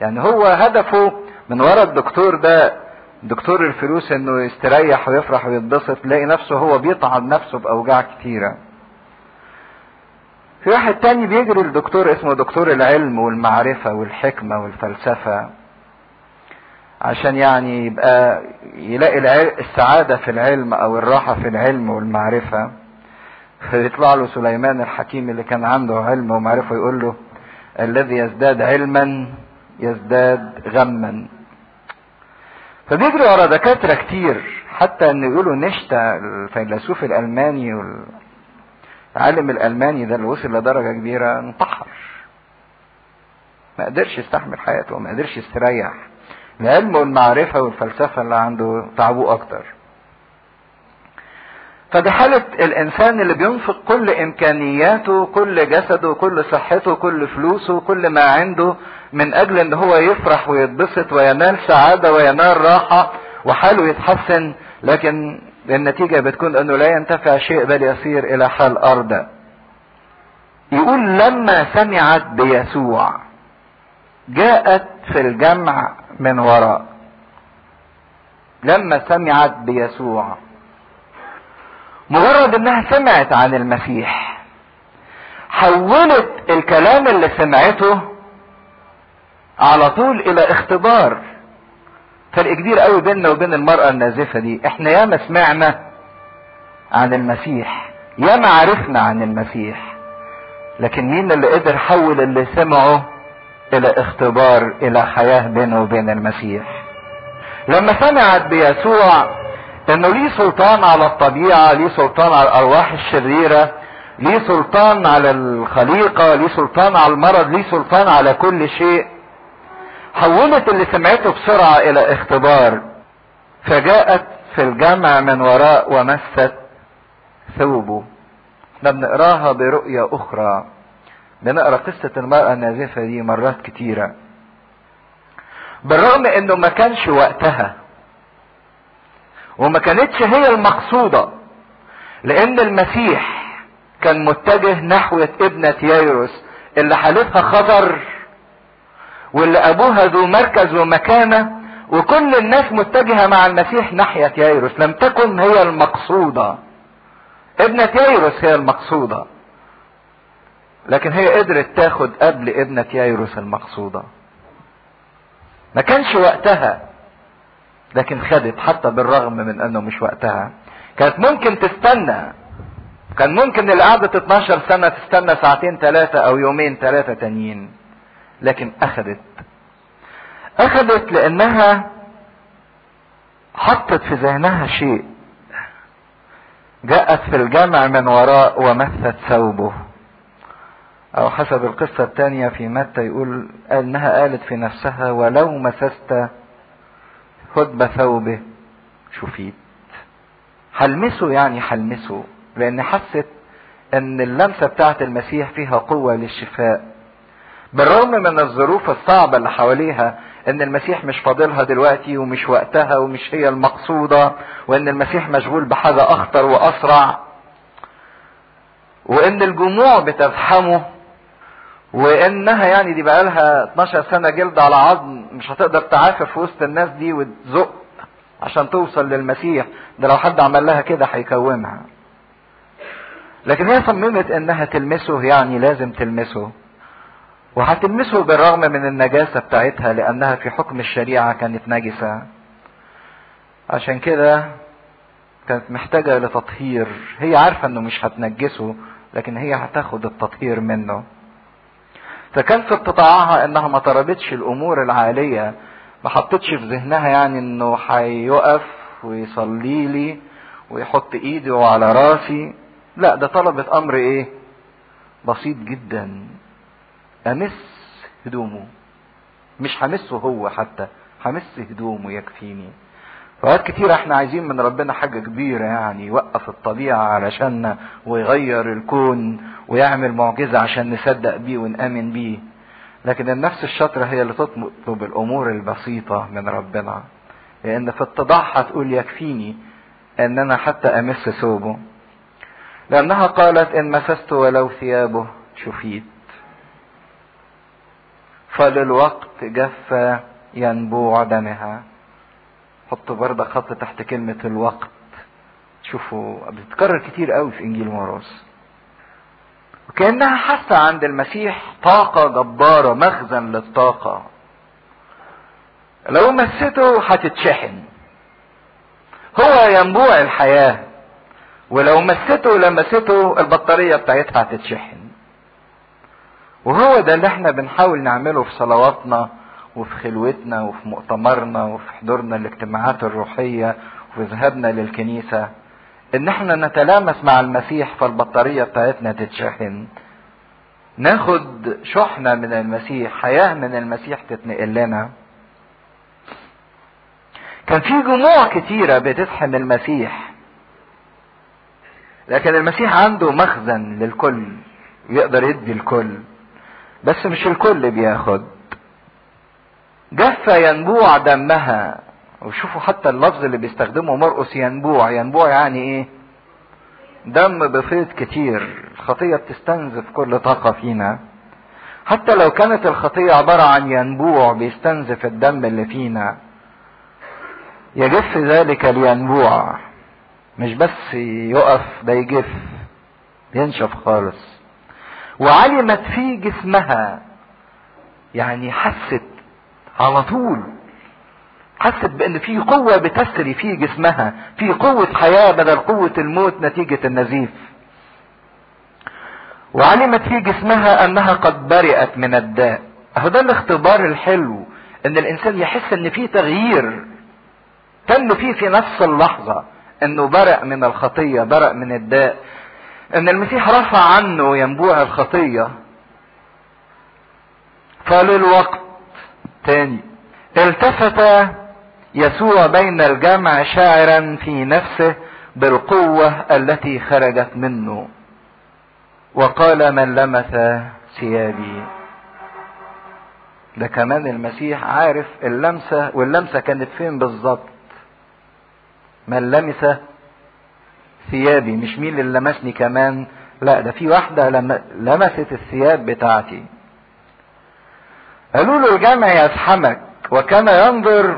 يعني هو هدفه من ورا الدكتور ده دكتور الفلوس إنه يستريح ويفرح ويتبسط يلاقي نفسه هو بيطعن نفسه بأوجاع كتيرة. في واحد تاني بيجري الدكتور اسمه دكتور العلم والمعرفة والحكمة والفلسفة عشان يعني يبقى يلاقي السعادة في العلم أو الراحة في العلم والمعرفة. فيطلع له سليمان الحكيم اللي كان عنده علم ومعرفة يقول له الذي يزداد علما يزداد غما. فبيجري ورا دكاترة كتير حتى إن يقولوا نشتا الفيلسوف الألماني والعالم الألماني ده اللي وصل لدرجة كبيرة انتحر. ما قدرش يستحمل حياته وما قدرش يستريح. العلم والمعرفة والفلسفة اللي عنده تعبوه أكتر. فدي حالة الإنسان اللي بينفق كل إمكانياته كل جسده كل صحته كل فلوسه كل ما عنده من أجل إن هو يفرح ويتبسط وينال سعادة وينال راحة وحاله يتحسن لكن النتيجة بتكون إنه لا ينتفع شيء بل يصير إلى حال أرض. يقول لما سمعت بيسوع جاءت في الجمع من وراء. لما سمعت بيسوع مجرد إنها سمعت عن المسيح حولت الكلام اللي سمعته على طول إلى اختبار. فرق كبير قوي بيننا وبين المرأة النازفة دي إحنا ياما سمعنا عن المسيح ياما عرفنا عن المسيح لكن مين اللي قدر حول اللي سمعه إلى اختبار إلى حياة بينه وبين المسيح؟ لما سمعت بيسوع إنه ليه سلطان على الطبيعة ليه سلطان على الأرواح الشريرة ليه سلطان على الخليقة ليه سلطان على المرض ليه سلطان على كل شيء حولت اللي سمعته بسرعة إلى اختبار. فجاءت في الجمع من وراء ومست ثوبه. إحنا بنقراها برؤية أخرى. بنقرأ قصة المرأة النازفة دي مرات كتيرة. بالرغم إنه ما كانش وقتها وما كانتش هي المقصودة لأن المسيح كان متجه نحو ابنة يايروس اللي حالتها خطر واللي ابوها ذو مركز ومكانة وكل الناس متجهة مع المسيح ناحية يايروس لم تكن هي المقصودة. ابنة يايروس هي المقصودة. لكن هي قدرت تاخد قبل ابنة يايروس المقصودة. ما كانش وقتها لكن خدت حتى بالرغم من انه مش وقتها. كانت ممكن تستنى. كان ممكن اللي قعدت 12 سنة تستنى ساعتين ثلاثة أو يومين ثلاثة تانيين. لكن اخدت اخدت لأنها حطت في ذهنها شيء. جاءت في الجمع من وراء ومست ثوبه. أو حسب القصة الثانية في متى يقول أنها قالت في نفسها ولو مسست خدب ثوبه. شفيت. حلمسه يعني حلمسه لأن حست أن اللمسة بتاعت المسيح فيها قوة للشفاء. بالرغم من الظروف الصعبة اللي حواليها إن المسيح مش فاضلها دلوقتي ومش وقتها ومش هي المقصودة وإن المسيح مشغول بحاجة أخطر وأسرع وإن الجموع بتزحمه وإنها يعني دي بقى لها 12 سنة جلد على عظم مش هتقدر تعافر في وسط الناس دي وتزق عشان توصل للمسيح. ده لو حد عمل لها كده هيكومها. لكن هي صممت إنها تلمسه يعني لازم تلمسه. وهتلمسه بالرغم من النجاسة بتاعتها لأنها في حكم الشريعة كانت نجسة. عشان كده كانت محتاجة لتطهير. هي عارفة إنه مش هتنجسه لكن هي هتاخد التطهير منه. فكان في اتطاعها إنها ما طلبتش الأمور العالية ما حطتش في ذهنها يعني إنه هيقف ويصلي لي ويحط إيده على راسي. لا ده طلبت أمر إيه؟ بسيط جدا. أمس هدومه. مش همسه هو حتى همس هدومه يكفيني. فوقت كتير إحنا عايزين من ربنا حاجة كبيرة يعني يوقف الطبيعة علشان ويغير الكون ويعمل معجزة عشان نصدق بيه ونآمن بيه. لكن النفس الشاطرة هي اللي تطلب الأمور البسيطة من ربنا. لأن في اتضاعها تقول يكفيني أن أنا حتى أمس ثوبه. لأنها قالت إن مسست ولو ثيابه. شفيت فللوقت جف ينبوع دمها. حطوا برضه خط تحت كلمة الوقت. شوفوا بتتكرر كتير قوي في إنجيل مرقس وكأنها حاسة عند المسيح طاقة جبارة مخزن للطاقة. لو مسته هتتشحن. هو ينبوع الحياة. ولو مسته لمسته البطارية بتاعتها هتتشحن. وهو ده اللي إحنا بنحاول نعمله في صلواتنا وفي خلوتنا وفي مؤتمرنا وفي حضورنا الاجتماعات الروحية وفي ذهابنا للكنيسة. إن إحنا نتلامس مع المسيح فالبطارية بتاعتنا تتشحن. ناخد شحنة من المسيح حياة من المسيح تتنقل لنا. كان في جموع كتيرة بتزحم المسيح. لكن المسيح عنده مخزن للكل يقدر يدي الكل. بس مش الكل بياخد. جف ينبوع دمها. وشوفوا حتى اللفظ اللي بيستخدمه مرقس ينبوع. ينبوع يعني إيه؟ دم بفيض كتير. الخطية بتستنزف كل طاقة فينا. حتى لو كانت الخطية عبارة عن ينبوع بيستنزف الدم اللي فينا. يجف ذلك الينبوع. مش بس يقف ده يجف. ينشف خالص. وعلمت في جسمها يعني حست على طول حست بأن في قوة بتسري في جسمها في قوة حياة بدل قوة الموت نتيجة النزيف. وعلمت في جسمها أنها قد برئت من الداء. أهو ده الاختبار الحلو أن الإنسان يحس أن في تغيير تم فيه في نفس اللحظة أنه برأ من الخطية برأ من الداء. إن المسيح رفع عنه ينبوع الخطية. فللوقت تاني. التفت يسوع بين الجمع شاعرا في نفسه بالقوة التي خرجت منه. وقال من لمس ثيابي. ده كمان المسيح عارف اللمسة واللمسة كانت فين بالظبط من لمس ثيابي مش مين اللي لمسني كمان؟ لا ده في واحدة لمست الثياب بتاعتي. قالوا له الجمع يزحمك وكان ينظر.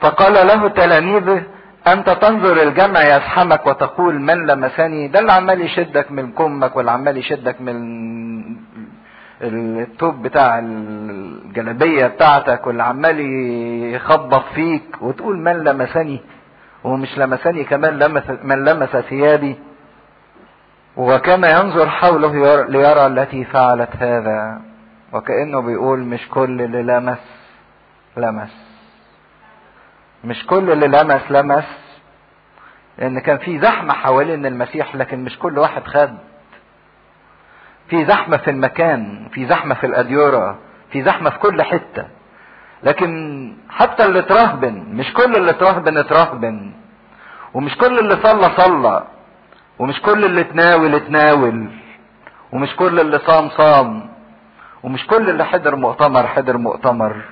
فقال له تلاميذه أنت تنظر الجمع يزحمك وتقول من لمسني؟ ده اللي عمال يشدك من كمك واللي عمال يشدك من التوب بتاع الجلابية بتاعتك واللي عمال يخبط فيك وتقول من لمسني؟ ومش لمسني كمان لمس من لمس ثيابي وكان ينظر حوله ليرى التي فعلت هذا وكأنه بيقول مش كل اللي لمس لمس. مش كل اللي لمس لمس. لأن كان في زحمة حوالين المسيح لكن مش كل واحد خد. في زحمة في المكان في زحمة في الاديره في زحمة في كل حتة. لكن حتى اللي ترهبن مش كل اللي ترهبن اترهبن ومش كل اللي صلى صلى ومش كل اللي تناول تناول ومش كل اللي صام صام ومش كل اللي حضر مؤتمر حضر مؤتمر.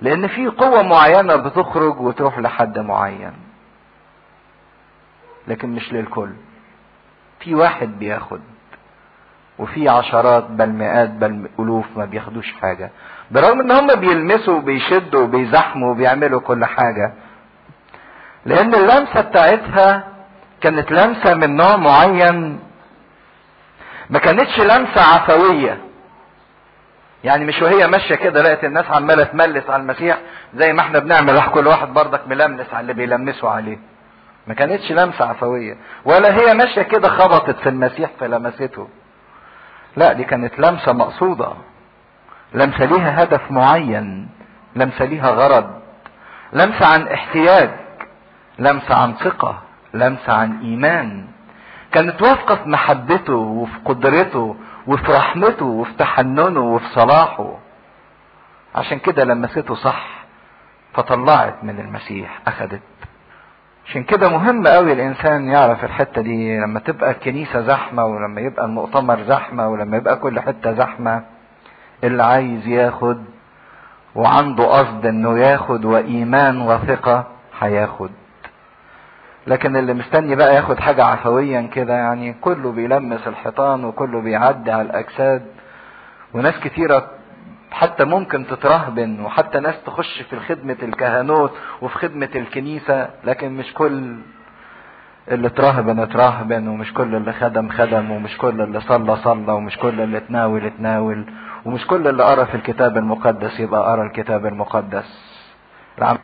لأن في قوة معينة بتخرج وتروح لحد معين. لكن مش للكل. في واحد بياخد وفي عشرات بل مئات بل ألوف ما بياخدوش حاجة. برغم إن هم بيلمسوا وبيشدوا وبيزحموا وبيعملوا كل حاجة. لأن اللمسة بتاعتها كانت لمسة من نوع معين. ما كانتش لمسة عفوية. يعني مش وهي ماشية كده لقت الناس عمالة تملس على المسيح زي ما إحنا بنعمل. كل واحد بردك ملمس على اللي بيلمسوا عليه. ما كانتش لمسة عفوية. ولا هي ماشية كده خبطت في المسيح فلمسته. لا دي كانت لمسة مقصودة. لمسه ليها هدف معين لمسه ليها غرض لمسه عن احتياج لمسه عن ثقة لمسه عن إيمان. كانت واثقة في محبته وفي قدرته وفي رحمته وفي تحننه وفي صلاحه. عشان كده لمسته صح فطلعت من المسيح اخدت عشان كده مهم قوي الإنسان يعرف الحتة دي لما تبقى الكنيسة زحمة ولما يبقى المؤتمر زحمة ولما يبقى كل حتة زحمة. اللي عايز ياخد وعنده قصد إنه ياخد وإيمان وثقة هياخد. لكن اللي مستني بقى ياخد حاجة عفويا كده يعني كله بيلمس الحيطان وكله بيعدي على الأجساد. وناس كتيرة حتى ممكن تترهبن وحتى ناس تخش في خدمة الكهنوت وفي خدمة الكنيسة لكن مش كل اللي اتراهبن اتراهبن ومش كل اللي خدم خدم ومش كل اللي صلى صلى ومش كل اللي اتناول اتناول ومش كل اللي قرأ في الكتاب المقدس يبقى قرأ الكتاب المقدس. العم